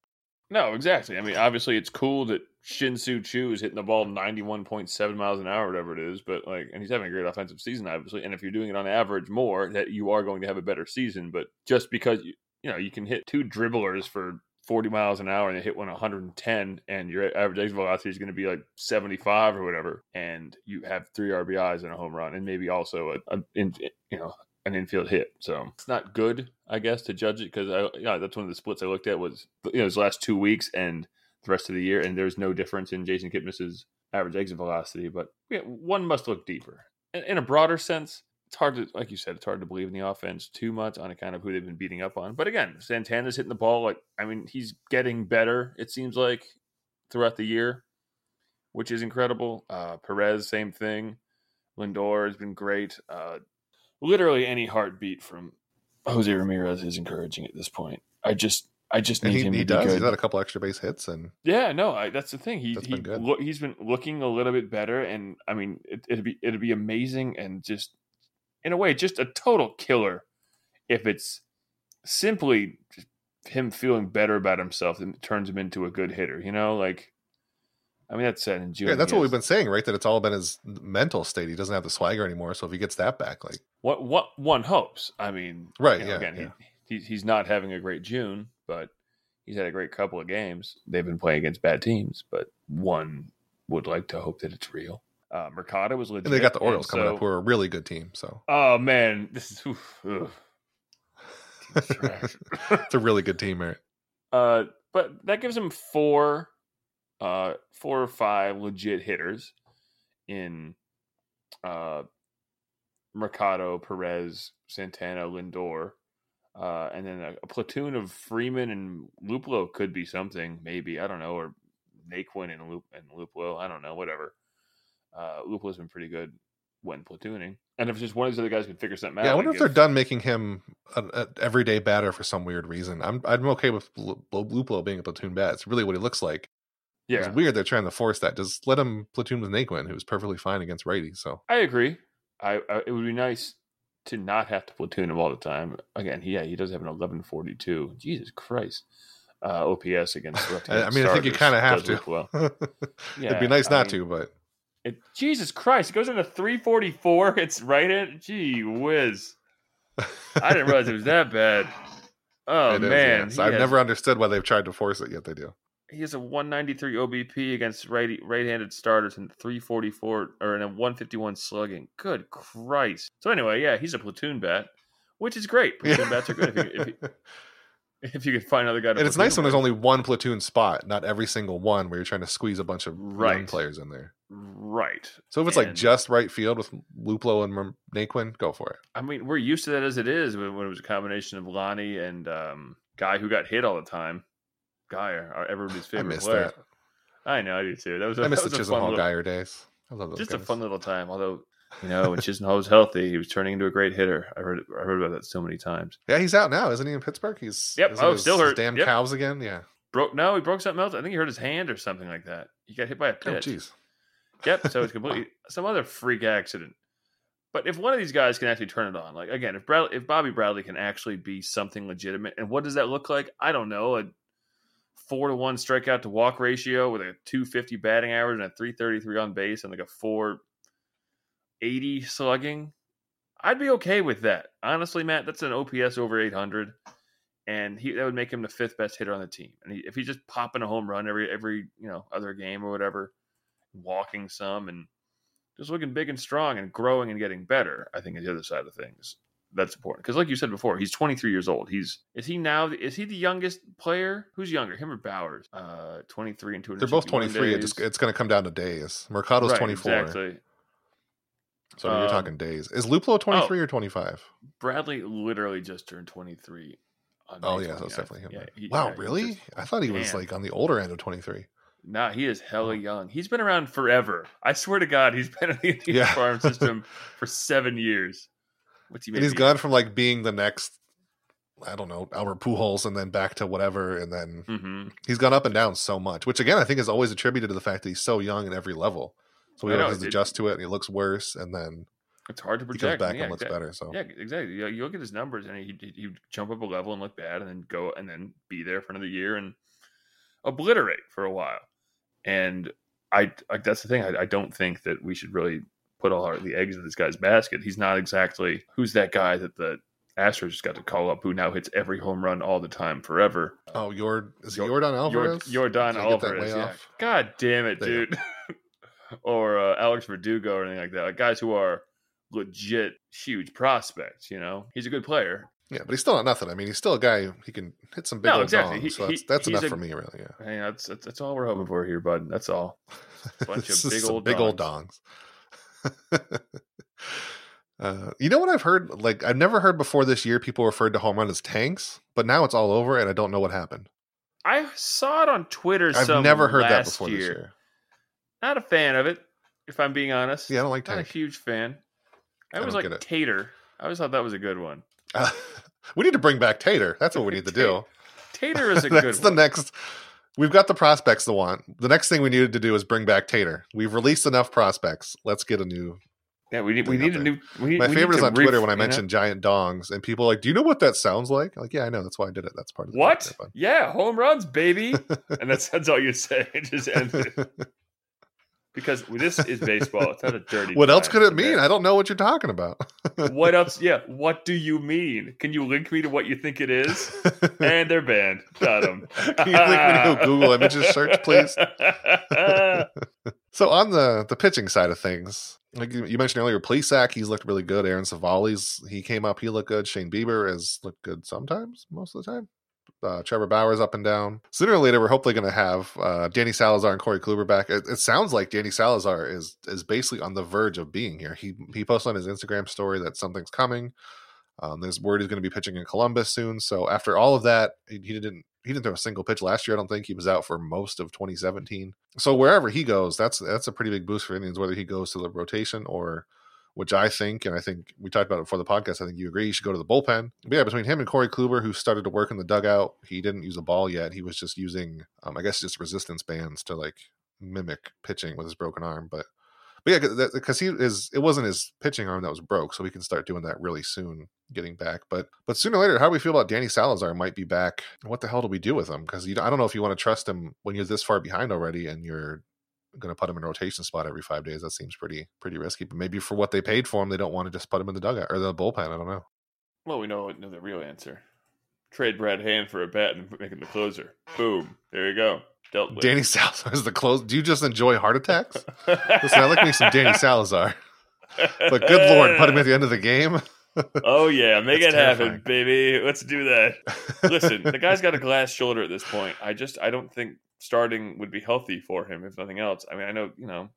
No, exactly. I mean, obviously, it's cool that Shin-Soo Choo is hitting the ball 91.7 miles an hour, whatever it is, but like, and he's having a great offensive season, obviously. And if you're doing it on average more, that you are going to have a better season. But just because you, you know, you can hit two dribblers for 40 miles an hour and they hit one 110, and your average exit velocity is going to be like 75 or whatever, and you have three RBIs and a home run, and maybe also a, a in, you know, an infield hit. So it's not good, I guess, to judge it because I yeah, that's one of the splits I looked at was you know his last two weeks and the rest of the year, and there's no difference in Jason Kipnis's average exit velocity. But yeah, one must look deeper. In, in a broader sense, it's hard to like you said, it's hard to believe in the offense too much on account of who they've been beating up on. But again, Santana's hitting the ball like I mean he's getting better. It seems like throughout the year, which is incredible. Uh, Perez, same thing. Lindor has been great. Uh, literally any heartbeat from Jose Ramirez is encouraging at this point. I just I just need he, him he to does. be He's had a couple extra base hits, and Yeah, no, I, that's the thing. He he been look, he's been looking a little bit better, and I mean, it, it'd be it'd be amazing, and just in a way, just a total killer if it's simply him feeling better about himself and turns him into a good hitter. You know, like I mean, that's said in June. yeah, that's what we've been saying, right? That it's all been his mental state. He doesn't have the swagger anymore. So if he gets that back, like What what one hopes. I mean, Right, you know, yeah, again, yeah. He, he's he's not having a great June, but he's had a great couple of games. They've been playing against bad teams, but one would like to hope that it's real. Uh, Mercado was legit. and they got the Orioles coming so- up, who are a really good team. So Oh man, this is oof, [laughs] trash. it's a really good team, right? Uh, but that gives him four, uh, four or five legit hitters in uh, Mercado, Perez, Santana, Lindor, uh, and then a, a platoon of Freeman and Luplow could be something, maybe I don't know, or Naquin and Lup and Luplow, I don't know, whatever. Uh, Luplow's been pretty good when platooning, and if just one of these other guys could figure something out, Yeah, I wonder if they're done making him an an everyday batter for some weird reason. I'm I'm okay with Lu- Lu- Luplow being a platoon bat. It's really what he looks like. Yeah, It's weird they're trying to force that. Just let him platoon with Naquin, who's perfectly fine against righties. So I agree. I, I it would be nice to not have to platoon him all the time. Again, he, yeah, he does have an eleven forty two. Jesus Christ, uh, OPS [laughs] against left. I, I mean, I think you kind of have to. Well, [laughs] It'd be nice I not mean- to, but it, Jesus Christ, it goes into three forty four. [laughs] It's right in. Gee whiz, I didn't realize it was that bad. Oh It is, man, yes. I've has- never understood why they've tried to force it, yet they do. He has a 193 OBP against right right-handed starters and 344 or in a 151 slugging. Good Christ! So anyway, yeah, he's a platoon bat, which is great. Platoon bats are good if you, if you, [laughs] if you could find another guy. And it's nice when there's only one platoon spot, not every single one where you're trying to squeeze a bunch of young Right. players in there. right. So if it's like just right field with Luplow and Naquin, go for it. I mean, we're used to that as it is when, when it was a combination of Lonnie and um, guy who got hit all the time. Guy, our, everybody's I favorite missed player. that. I know, I do too. That was a, I that the was a fun Chisenhall little- Guyer days. I love those just guys. a fun little time. Although, you know, when Chisenhall was healthy, he was turning into a great hitter. I heard I heard about that so many times. Yeah, he's out now, isn't he? In Pittsburgh, he's Yep. Oh, his- still hurt. Damn Yep. cows again. Yeah. Broke no, he broke something else. I think he hurt his hand or something like that. He got hit by a Oh, pitch. jeez. Yep. So it's [laughs] completely some other freak accident. But if one of these guys can actually turn it on, like again, if Bradley, if Bobby Bradley can actually be something legitimate, and what does that look like? I don't know. A four to one strikeout to walk ratio with a two fifty batting average and a three thirty three on base and like a four eighty slugging. I'd be okay with that. Honestly, Matt, that's an OPS over eight hundred, and he that would make him the fifth best hitter on the team. And he, if he's just popping a home run every every you know other game or whatever, walking some and just looking big and strong and growing and getting better, I think is the other side of things. That's important because, like you said before, he's 23 years old. He's is he now? Is he the youngest player? Who's younger, him or Bauers? Uh, 23 and 261 They're both 23. It just, it's going to come down to days. Mercado's Right, 24. Exactly. So you're Um, talking days. Is Luplow 23 or 25? Bradley literally just turned 23. On Oh, yeah, so it's 29th. definitely him. Yeah, he- wow, yeah, really? just- I thought he was like on the older end of 23. Nah, he is hella young. He's been around forever. I swear to God, he's been in the [laughs] Yeah. farm system [laughs] for seven years. What's he? And he's gone from like being the next I don't know Albert Pujols and then back to whatever, and then Mm-hmm. he's gone up and down so much, which again I think is always attributed to the fact that he's so young at every level. So he has to adjust to it, and he looks worse, and then It's hard to project. he comes back yeah, and looks exactly. better. So Yeah, exactly. You, you look at his numbers, and he he jump up a level and look bad, and then go and then be there for another year and obliterate for a while. And I like that's the thing. I, I don't think that we should really put all our the eggs in this guy's basket. He's not exactly who's that guy that the Astros just got to call up who now hits every home run all the time forever. oh, your is it Yor- Jordan Your Alvarez? Jordan Did I get that Alvarez. way Yeah. off? God damn it, There dude. [laughs] [laughs] or uh, Alex Verdugo or anything like that. Like guys who are legit huge prospects. You know, he's a good player. Yeah, but he's still not nothing. I mean, he's still a guy who he can hit some big No, old exactly. dongs, He- so that's, he- that's enough a- for me, really. Yeah, Hey, that's, that's that's all we're hoping for here, bud. That's all. [laughs] Bunch of big old big old dongs. [laughs] uh, you know what I've heard? Like I've never heard before this year people referred to home run as tanks, but now it's all over, and I don't know what happened. I saw it on Twitter. I've never heard that before year. this year. Not a fan of it, if I'm being honest. Yeah, I don't like that. Not a huge fan. I I always don't like. Tater. I always thought that was a good one. Uh, [laughs] we need to bring back Tater. That's what we need to [laughs] do. Tater is a good. That's good the next. We've got the prospects to want. The next thing we needed to do is bring back Tater. We've released enough prospects. Let's get a new. yeah, we need we need a new. We, My we favorite is on Twitter when I you know? giant dongs, and people are like, "Do you know what that sounds like?" I'm like, yeah, I know. That's why I did it. That's part of the What? Yeah, home runs, baby. [laughs] and that's that's all you say. [laughs] Just end it. [laughs] Because this is baseball. It's not a dirty. [laughs] what else could it mean? I don't know what you're talking about. [laughs] What else? Yeah. What do you mean? Can you link me to what you think it is? [laughs] And they're banned. Got them. Can you link me to Google images search, please? So on the the pitching side of things, like you you mentioned earlier, Plesac, he's looked really good. Aaron Civale's he came up, he looked good. Shane Bieber has looked good sometimes, most of the time. Uh, Trevor Bauer's up and down. Sooner or later, we're hopefully going to have uh, Danny Salazar and Corey Kluber back. It, it sounds like Danny Salazar is is basically on the verge of being here. He he posted on his Instagram story that something's coming. Um, there's word he's going to be pitching in Columbus soon. So after all of that, he, he didn't he didn't throw a single pitch last year. I don't think he was out for most of 2017. So wherever he goes, that's that's a pretty big boost for Indians. Whether he goes to the rotation or, which I think, and I think we talked about it before the podcast. I think you agree he should go to the bullpen. But yeah, between him and Corey Kluber, who started to work in the dugout, he didn't use a ball yet. He was just using, um, I guess, just resistance bands to like mimic pitching with his broken arm. But but yeah, because he is, it wasn't his pitching arm that was broke, so we can start doing that really soon, getting back. But but sooner or later, how do we feel about Danny Salazar might be back? What the hell do we do with him? Because I don't know if you want to trust him when you're this far behind already, and you're going to put him in a rotation spot every five days. That seems pretty pretty risky. But maybe for what they paid for him, they don't want to just put him in the dugout or the bullpen. I don't know. Well, we know, know the real answer. Trade Brad Hand for a bat and make him the closer. Boom. There you go. Dealt with. Danny Salazar is the close. Do you just enjoy heart attacks? [laughs] Listen, I like me some Danny Salazar, but good lord, put him at the end of the game. Oh yeah, make That's it happen, baby. Let's do that. Listen, the guy's got a [laughs] glass shoulder at this point. I just I don't think starting would be healthy for him if nothing else. I mean, I know, you know,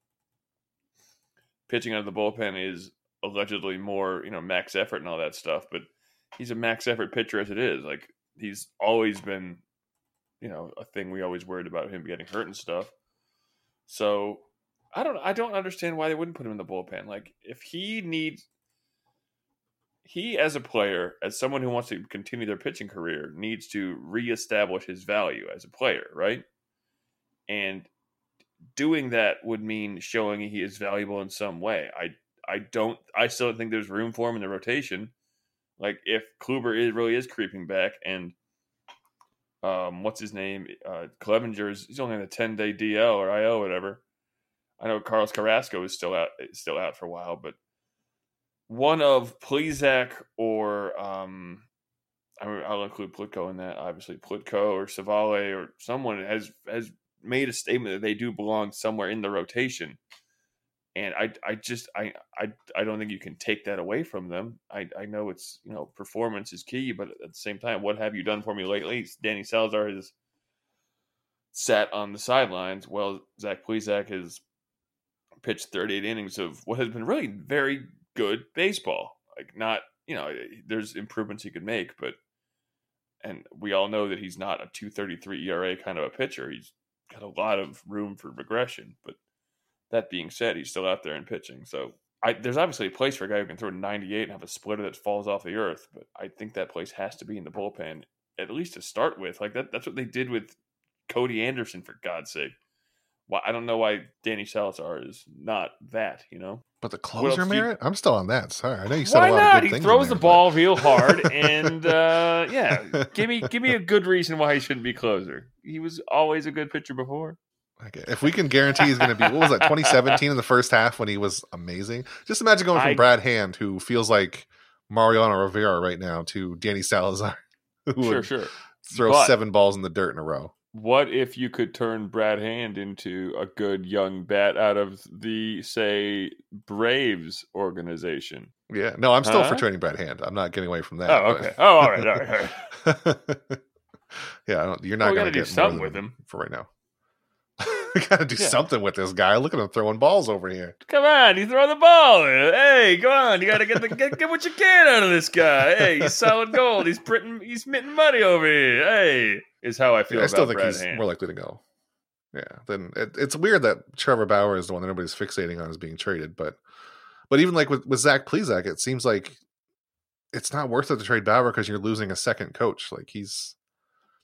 pitching out of the bullpen is allegedly more, you know, max effort and all that stuff, but he's a max effort pitcher as it is. Like he's always been, you know, a thing we always worried about him getting hurt and stuff. So I don't I don't understand why they wouldn't put him in the bullpen. Like if he needs he as a player, as someone who wants to continue their pitching career, needs to reestablish his value as a player, right? And doing that would mean showing he is valuable in some way. I I don't I still don't think there's room for him in the rotation. Like if Kluber is really is creeping back and um what's his name? Uh Clevinger's he's only on a ten day DL or IO whatever. I know Carlos Carrasco is still out is still out for a while, but one of Plesac or um, I mean, I'll include Plutko in that. Obviously, Plutko or Civale or someone has has made a statement that they do belong somewhere in the rotation, and I I just I I I don't think you can take that away from them. I I know it's you know performance is key, but at the same time, what have you done for me lately? Danny Salazar has sat on the sidelines. Well, Zach Plesac has pitched 38 innings of what has been really very good baseball. Like not, you know, there's improvements he could make, but and we all know that he's not a 233 ERA kind of a pitcher. He's got a lot of room for regression, but that being said, he's still out there and pitching. So I, there's obviously a place for a guy who can throw 98 and have a splitter that falls off the earth, but I think that place has to be in the bullpen at least to start with. Like that, that's what they did with Cody Anderson for God's sake. Why I don't know why Danny Salazar is not that. You know But the closer do you- I'm still on that. Sorry, I know you said why a lot not? of good He things. in throws the there, but- ball real hard, and [laughs] uh, yeah, give me give me a [laughs] good reason why he shouldn't be closer. He was always a good pitcher before. Okay. If we can guarantee he's going to be, what was that, 2017 in the first half when he was amazing? Just imagine going from I- Brad Hand, who feels like Mariano Rivera right now, to Danny Salazar, [laughs] who Sure, would sure. throw But- seven balls in the dirt in a row. What if you could turn Brad Hand into a good young bat out of the say Braves organization? Yeah. No, I'm still for Huh? trading Brad Hand. I'm not getting away from that. Oh, but- okay. Oh, all right, all right, all right. [laughs] [laughs] yeah, I don't, you're not we going do get something with him. for right now. [laughs] we got to do Yeah. something with this guy. Look at him throwing balls over here. Come on, you throw the ball. Hey, come on, you got to get the get, get what you can out of this guy. Hey, he's solid gold. He's printing, he's minting money over here. Hey, is how I feel Yeah, I still think Brad he's Hand. more likely to go. Yeah, then it, it's weird that Trevor Bauer is the one that everybody's fixating on as being traded, but but even like with with Zach Plesac, it seems like it's not worth it to trade Bauer because you're losing a second coach. Like he's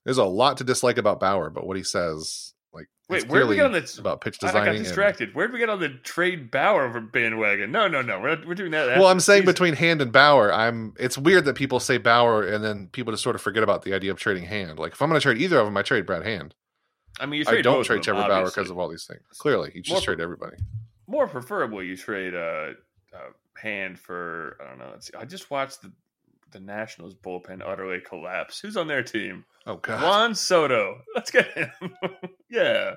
there's a lot to dislike about Bauer, but what he says, like Wait, it's where'd we get on this- about pitch I- I got and- distracted. where did we get on the trade Bauer over bandwagon? No, no, no. We're not, we're doing that. well, after I'm saying season. between Hand and Bauer, I'm. It's weird that people say Bauer and then people just sort of forget about the idea of trading Hand. Like if I'm going to trade either of them, I trade Brad Hand. I mean, you I don't trade Trevor Bauer because of all these things. Clearly, you More just trade everybody. more preferably you trade uh, uh hand for I don't know. Let's see. I just watched the the Nationals bullpen utterly collapse. Who's on their team? Oh God. Juan Soto. [laughs] Let's get him. [laughs] yeah,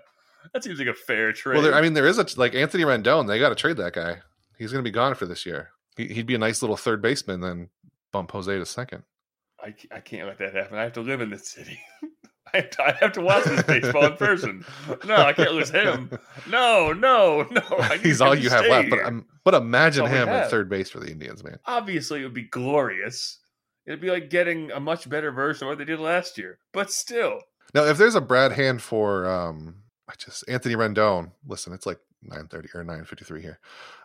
that seems like a fair trade. Well, there, I mean, there is a like Anthony Rendon. They got to trade that guy. He's going to be gone for this year. He, he'd be a nice little third baseman. Then bump Jose to second. I, I can't let that happen. I have to live in this city. [laughs] I have to, I have to watch this baseball in person. No, I can't lose him. No, no, no. He's all you have left. But here. um, but imagine That's all we him at third base for the Indians, man. obviously it would be glorious. It'd be like getting a much better version of what they did last year. But still, Now, if there's a Brad Hand for um, I just Anthony Rendon. Listen, it's like nine thirty or nine fifty three here.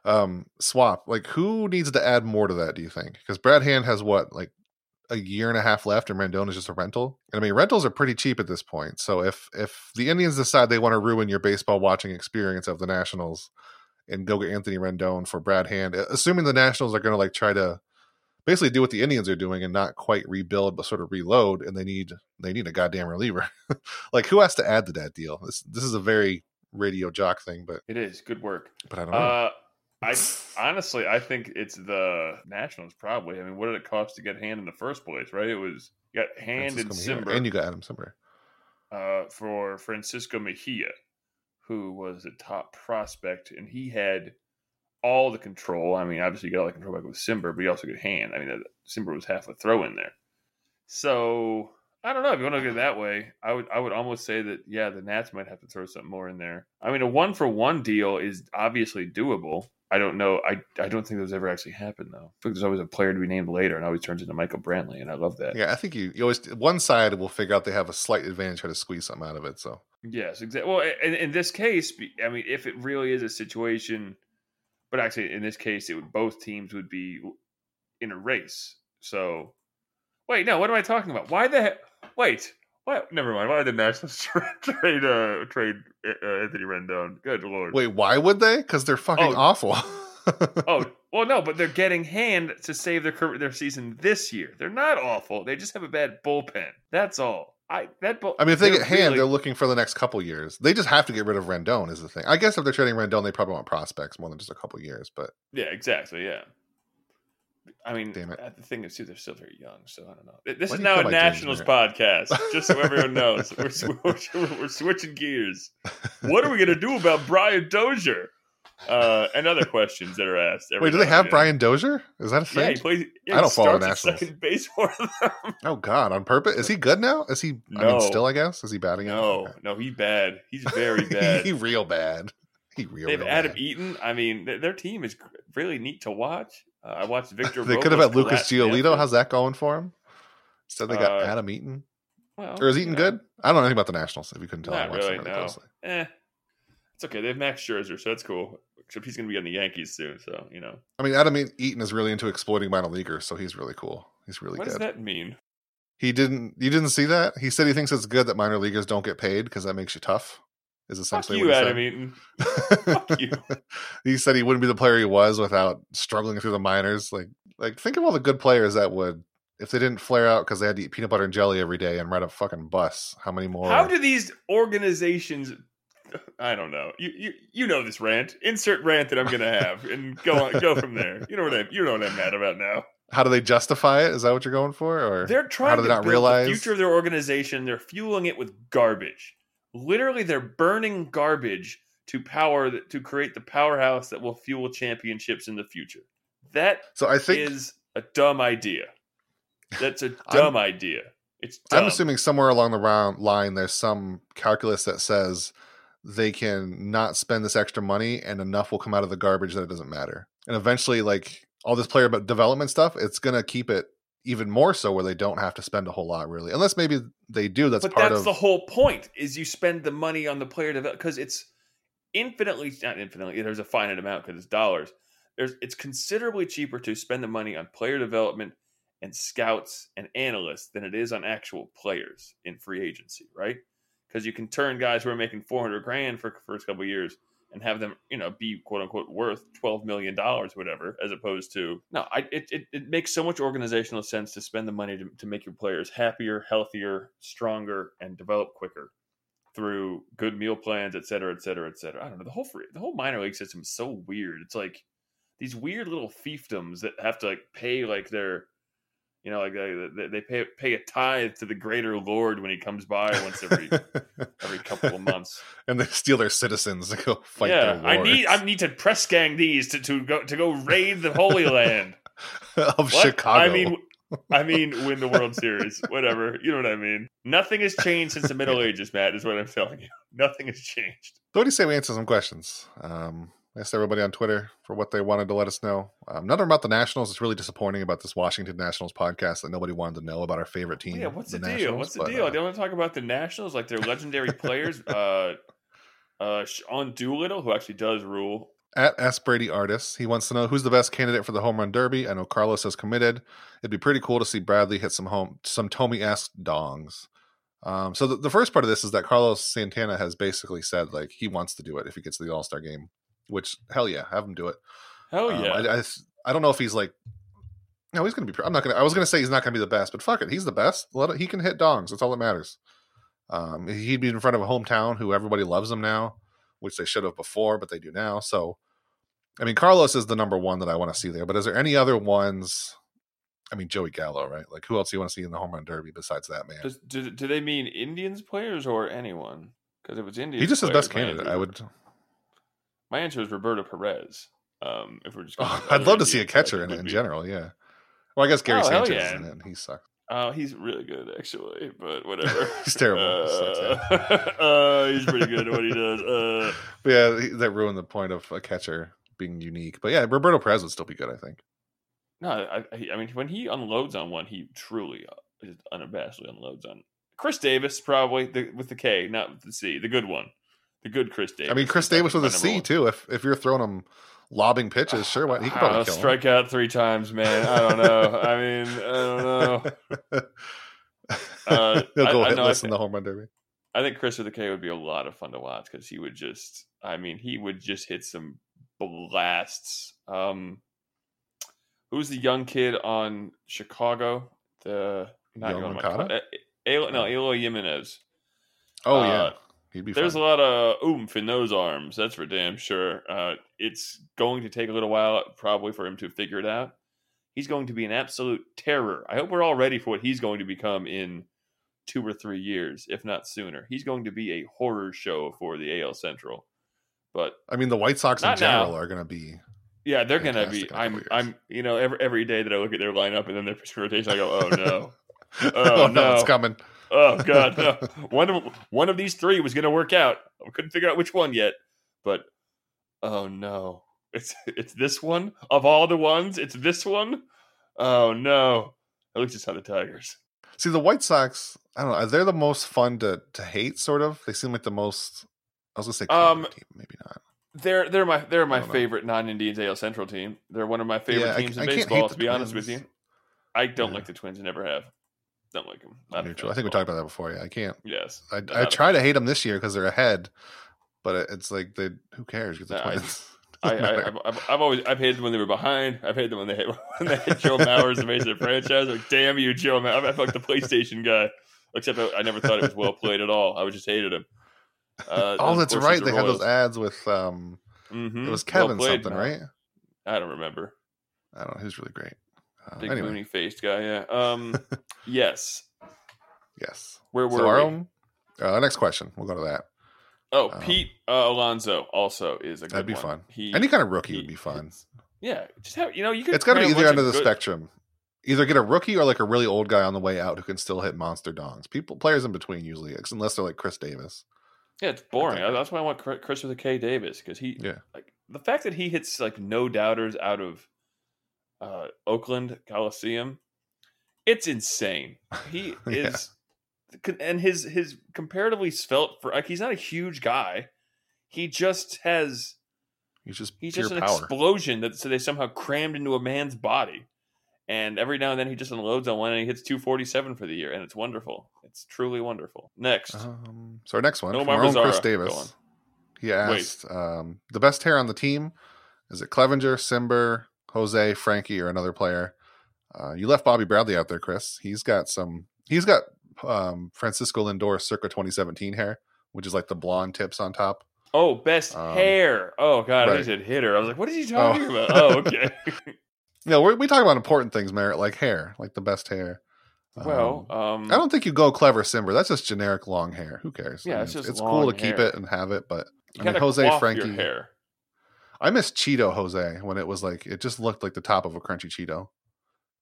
Um, swap. Like, who needs to add more to that? Do you think? Because Brad Hand has what like a year and a half left, and Rendon is just a rental. And I mean, rentals are pretty cheap at this point. So if if the Indians decide they want to ruin your baseball watching experience of the Nationals and go get Anthony Rendon for Brad Hand, assuming the Nationals are going to like try to basically do what the Indians are doing and not quite rebuild but sort of reload, and they need they need a goddamn reliever. [laughs] like who has to add to that deal? This this is a very radio jock thing, but it is good work. but I don't know. Uh, I honestly, I think it's the Nationals. Probably. I mean, what did it cost to get Hand in the first place? Right? It was you got Hand and Francisco Mejia, Cimber and you got Adam Cimber. uh, for Francisco Mejia, who was a top prospect, and he had all the control. I mean, obviously, you got all the control back with Cimber, but you also get Hand. I mean, Cimber was half a throw in there. So I don't know if you want to look at it that way. I would I would almost say that yeah, the Nats might have to throw something more in there. I mean, a one for one deal is obviously doable. I don't know. I I don't think those ever actually happened though. I like there's always a player to be named later, and always turns into Michael Brantley, and I love that. Yeah, I think you, you always one side will figure out they have a slight advantage, try to squeeze something out of it. So Yes, exactly. Well, in, in this case, I mean, if it really is a situation, but actually, in this case, it would both teams would be in a race. So, wait, no, what am I talking about? Why the heck? Wait, what? Never mind. Why did the Nationals [laughs] tra- trade uh, trade uh, Anthony Rendon? Good lord. wait, why would they? Because they're fucking Oh. awful. [laughs] Oh, [laughs] well, no, but they're getting hand to save their their season this year. They're not awful. They just have a bad bullpen. That's all. I that. bull- I mean, if they get hand, they're looking for the next couple years. They just have to get rid of Rendon. Is the thing. I guess if they're trading Rendon, they probably want prospects more than just a couple years. But Yeah, exactly. Yeah. I mean, Damn it. uh, the thing is, too, they're still very young, so I don't know. This Why is now a Nationals podcast, just so everyone knows. We're, [laughs] we're, we're switching gears. What are we going to do about Brian Dozier? Uh, and other questions that are asked. wait, do they have. Brian Dozier? Is that a thing? Yeah, he plays. Yeah, I don't follow Nationals. second base [laughs] for them. oh God, on purpose? Is he good now? Is he? I No. mean, still, I guess. Is he batting? no, Okay. no, he's bad. He's very [laughs] bad. he real bad. He real. they have real Adam bad. Eaton. I mean, th- their team is really neat to watch. Uh, I watched [laughs] Victor. They could have had Lucas Giolito. How's that going for him? Instead, they got Uh, Adam Eaton. Well, Or is you Eaton know. good? I don't know anything about the Nationals. If you couldn't tell, I Not watched really, them really no. closely. Eh, it's okay. They have Max Scherzer, so that's cool. Except he's going to be on the Yankees soon, so you know. I mean, Adam Eaton is really into exploiting minor leaguers, so he's really cool. He's really what good. does that mean? He didn't. You didn't see that? He said he thinks it's good that minor leaguers don't get paid because that makes you tough. Is Fuck essentially you, what he Adam said. Eaton. Fuck you. [laughs] he said he wouldn't be the player he was without struggling through the minors. Like, like think of all the good players that would, if they didn't flare out because they had to eat peanut butter and jelly every day and ride a fucking bus. How many more? How do these organizations? I don't know. You you you know this rant. Insert rant that I'm going to have, and go on, go from there. You know what I you know what I'm mad about now. how do they justify it? Is that what you're going for? Or They're how trying do to not build realize? the future of their organization. They're fueling it with garbage. Literally, they're burning garbage to power to create the powerhouse that will fuel championships in the future. That so I think is a dumb idea. That's a [laughs] dumb idea. It's dumb. I'm assuming somewhere along the round line there's some calculus that says they can not spend this extra money and enough will come out of the garbage that it doesn't matter. And eventually, like all this player development stuff, it's gonna keep it even more so where they don't have to spend a whole lot really. Unless maybe they do. That's but part that's of the whole point is you spend the money on the player development because it's infinitely not infinitely there's a finite amount because it's dollars there's it's considerably cheaper to spend the money on player development and scouts and analysts than it is on actual players in free agency right because you can turn guys who are making 400 grand for the first couple years and have them you know be quote unquote worth 12 million dollars whatever as opposed to no I, it, it, it makes so much organizational sense to spend the money to, to make your players happier healthier stronger and develop quicker through good meal plans et cetera et cetera et cetera. I don't know. The whole free, the whole minor league system is so weird. It's like these weird little fiefdoms that have to like pay like their you know like they, they pay pay a tithe to the greater lord when he comes by once every [laughs] every couple of months and they steal their citizens to go fight yeah, their I need I need to press gang these to, to go to go raid the Holy Land. [laughs] of What? Chicago. I mean, I mean, win the World Series, whatever. You know what I mean? Nothing has changed since the Middle [laughs] Ages, Matt. Is what I'm telling you. Nothing has changed. So what do you say we answer some questions? Um, asked everybody on Twitter for what they wanted to let us know. Um, none about the Nationals. It's really disappointing about this Washington Nationals podcast that nobody wanted to know about our favorite team. Yeah, what's the, deal? Nationals, What's the but, deal? uh, They want to talk about the Nationals like they're legendary players. [laughs] Uh, uh, Sean Doolittle, who actually does rule. at S Brady Artist, he wants to know who's the best candidate for the home run derby. I know Carlos has committed. It'd be pretty cool to see Bradley hit some home some Tommy esque dongs. Um, so the, the first part of this is that Carlos Santana has basically said like he wants to do it if he gets to the All Star game. Which hell yeah, have him do it. Hell Um, yeah! I, I, I don't know if he's like. No, he's gonna be. I'm not gonna. I was gonna say he's not gonna be the best, but fuck it, he's the best. Let it, he can hit dongs. That's all that matters. Um, he'd be in front of a hometown who everybody loves him now, which they should have before, but they do now. So, I mean, Carlos is the number one that I want to see there. But is there any other ones? I mean, Joey Gallo, right? Like, who else do you want to see in the home run derby besides that man? Does, do, do they mean Indians players or anyone? Because if it's Indians, He just his best candidate. I would. My answer is Roberto Perez. Um, if we're just, Oh, I'd love to see a catcher in it in be- general. Yeah. Well, I guess Gary Oh, Sanchez yeah. is in it. and He sucks. Oh, he's really good actually, but [laughs] whatever. He's terrible. He sucks, Uh, [laughs] uh, he's pretty good at what he does. Uh, [laughs] But yeah, that ruined the point of a catcher being unique. But yeah, Roberto Perez would still be good, I think. no, I, I I mean when he unloads on one, he truly uh, is unabashedly unloads on. Chris Davis probably the, with the K, not with the C, the good one, the good Chris Davis. I mean, Chris Davis with a C one. too. If if you're throwing him lobbing pitches, sure, why he could probably know, kill him. strike out three times, man. I don't know. I mean, I don't know. [laughs] Uh, He'll go I- I know, I in the home run derby. I think Chris with the K would be a lot of fun to watch because he would just, I mean, he would just hit some blasts. Um, who's the young kid on Chicago? The not Yoan Yoan Moncada? Moncada. Eh, eh, no, Eloy Jimenez. Oh Uh, yeah, he'd be. There's fun. a lot of oomph in those arms. That's for damn sure. Uh, it's going to take a little while, probably, for him to figure it out. He's going to be an absolute terror. I hope we're all ready for what he's going to become in two or three years, if not sooner. He's going to be a horror show for the AL Central. But I mean, the White Sox in general now. are going to be. yeah, they're going to be. in a couple I'm. years. I'm. You know, every every day that I look at their lineup and then their pitching rotation, I go, oh no. [laughs] oh, Oh, no, it's coming. Oh god, no. One of one of these three was going to work out. I couldn't figure out which one yet, but oh no, it's it's this one of all the ones. It's this one. Oh no, at least it's not the Tigers. See, the White Sox. I don't know. They're the most fun to to hate. Sort of. They seem like the most. I was gonna say Um, team, maybe not. They're they're my they're my I favorite non-Indians AL Central team. They're one of my favorite Yeah, teams I in can't baseball. To be honest with you, I don't Yeah. like the Twins. and Never have. Don't like them. Not Neutral. I think we talked about that before. Yeah, I can't. Yes, I, I try to hate them this year because they're ahead, but it's like they. Who cares? Because the Twins. [laughs] I, I, I've, I've, always I've hated them when they were behind. I've hated them when they hit [laughs] when they hit Joe Mauer as the face of the franchise. Like, damn you, Joe Mauer! I felt like the PlayStation guy. Except I, I never thought it was well played at all. I just hated him. Uh, oh, that's right. They had those ads with um. Mm-hmm. It was Kevin something, right? I don't remember. I don't know. He was really great. Uh, Big anyway, moony faced guy. Yeah. [laughs] Um. yes. yes. Where were So our we? own. Uh, next question. We'll go to that. Oh, um, Pete uh, Alonso also is a good That'd be one. fun. He, Any kind of rookie he- would be fun. Yeah, just have you know you could. It's got to be either end of the good- spectrum. Either get a rookie or like a really old guy on the way out who can still hit monster dongs. People, players in between usually, unless they're like Chris Davis. Yeah, it's boring. That's why I want Chris- Chris with a K Davis because he Yeah. like the fact that he hits like no doubters out of uh, Oakland Coliseum. It's insane. He [laughs] Yeah. is, and his his comparatively svelte for like he's not a huge guy. He just has He's just he's pure just an power. explosion that so they somehow crammed into a man's body. And every now and then he just unloads on one and he hits 247 for the year, and it's wonderful. It's truly wonderful. Next, Um, so our next one, from our Chris Mazara. Go on. Davis. He asked, um, the best hair on the team is it Clevinger, Cimber, Jose, Frankie, or another player? Uh, you left Bobby Bradley out there, Chris. He's got some. He's got um, Francisco Lindor circa 2017 hair, which is like the blonde tips on top. oh, best Um, hair. Oh god, I right. he said hitter. I was like, what is he talking Oh. about? Oh, [laughs] okay. No, we're, we talk about important things, Merritt, like hair, like the best hair. well, Um, um, I don't think you go clever Cimber. That's just generic long hair. Who cares? I Yeah, mean, it's just it's cool to keep it and have it, but you I mean, Jose Frankie. hair. I miss Cheeto Jose when it was like it just looked like the top of a crunchy Cheeto.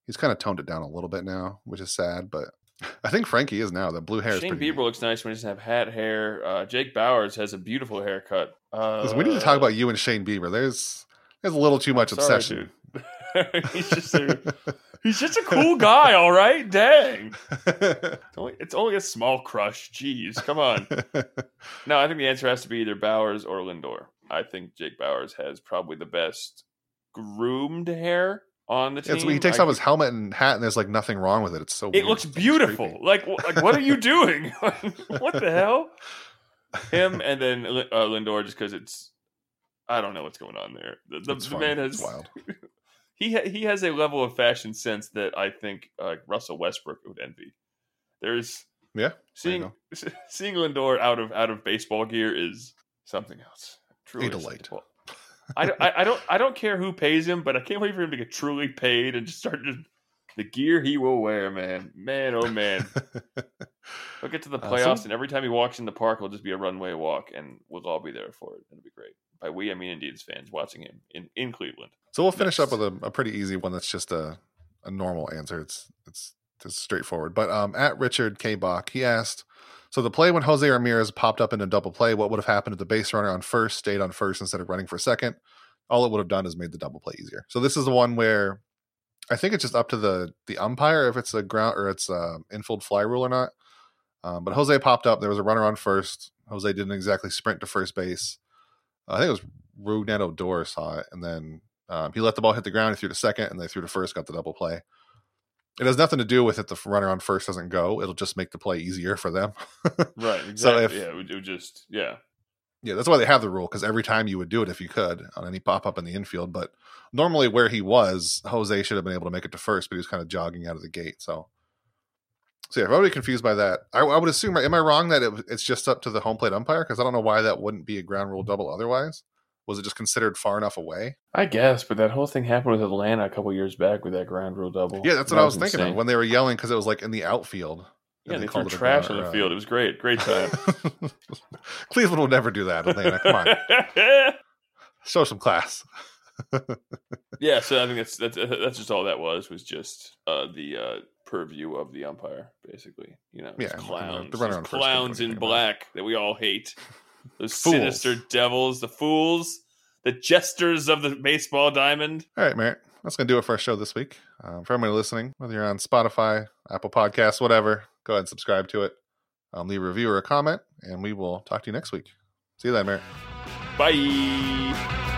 He's kind of toned it down a little bit now, which is sad, but [laughs] I think Frankie is now. The blue hair Shane. Bieber looks nice when he doesn't have hat hair. Uh, Jake Bauers has a beautiful haircut. Uh, we need to talk about you and Shane Bieber. There's there's a little too much sorry, obsession. [laughs] he's just a, [laughs] he's just a cool guy. All right, dang. It's only, it's only a small crush. Jeez, come on. No, I think the answer has to be either Bauers or Lindor. I think Jake Bauers has probably the best groomed hair on the team. it's, he takes I- off his helmet and hat, and there's like nothing wrong with it. It's so It weird. looks beautiful. Like, like, what are you doing? [laughs] what the hell? Him [laughs] and then uh, Lindor, just because it's, I don't know what's going on there. The, the, the man has wild. [laughs] he ha- he has a level of fashion sense that I think uh, Russell Westbrook would envy. There's Yeah, seeing seeing Lindor out of out of baseball gear is something else. Truly A delight. I don't, I, I don't I don't care who pays him, but I can't wait for him to get truly paid and just start just the gear he will wear, man, man, oh man. [laughs] we'll get to the Uh, playoffs, and every time he walks in the park, it'll just be a runway walk, and we'll all be there for it. It'll be great. By we, I mean Indians fans watching him in, in Cleveland. So we'll finish up with a, a pretty easy one that's just a, a normal answer. It's it's just straightforward. But um, at Richard K. Bach, he asked, so the play when Jose Ramirez popped up in a double play, what would have happened if the base runner on first stayed on first instead of running for second? All it would have done is made the double play easier. So this is the one where I think it's just up to the the umpire if it's a ground or it's a infield fly rule or not. Um, but Jose popped up. There was a runner on first. Jose didn't exactly sprint to first base. I think it was Rougned Odor saw it, and then um, he let the ball hit the ground. He threw to second, and they threw to first. Got the double play. It has nothing to do with if the runner on first doesn't go. It'll just make the play easier for them. [laughs] Right. Exactly. So if- yeah, it would, it would just yeah. Yeah, that's why they have the rule because every time you would do it if you could on any pop up in the infield. But normally, where he was, Jose should have been able to make it to first, but he was kind of jogging out of the gate. So, so yeah, if everybody confused by that, I, I would assume. Am I wrong that it, it's just up to the home plate umpire? Because I don't know why that wouldn't be a ground rule double otherwise. Was it just considered far enough away? I guess, but that whole thing happened with Atlanta a couple years back with that ground rule double. Yeah, that's what That I was thinking of when they were yelling because it was like in the outfield. Yeah, and they, threw trash on the uh, field. It was great, great time. [laughs] Cleveland will never do that. Atlanta, come on, [laughs] show some class. [laughs] yeah, so I think that's that's that's just all that was was just uh, the uh, purview of the umpire, basically. You know, Yeah, clowns, the runner on clowns in black that we all hate. Those Fools. sinister devils, the fools, the jesters of the baseball diamond. All right, Merritt. That's going to do it for our show this week. Um, for everybody listening, whether you're on Spotify, Apple Podcasts, whatever, go ahead and subscribe to it. Um, leave a review or a comment, and we will talk to you next week. See you then, Merritt. Bye.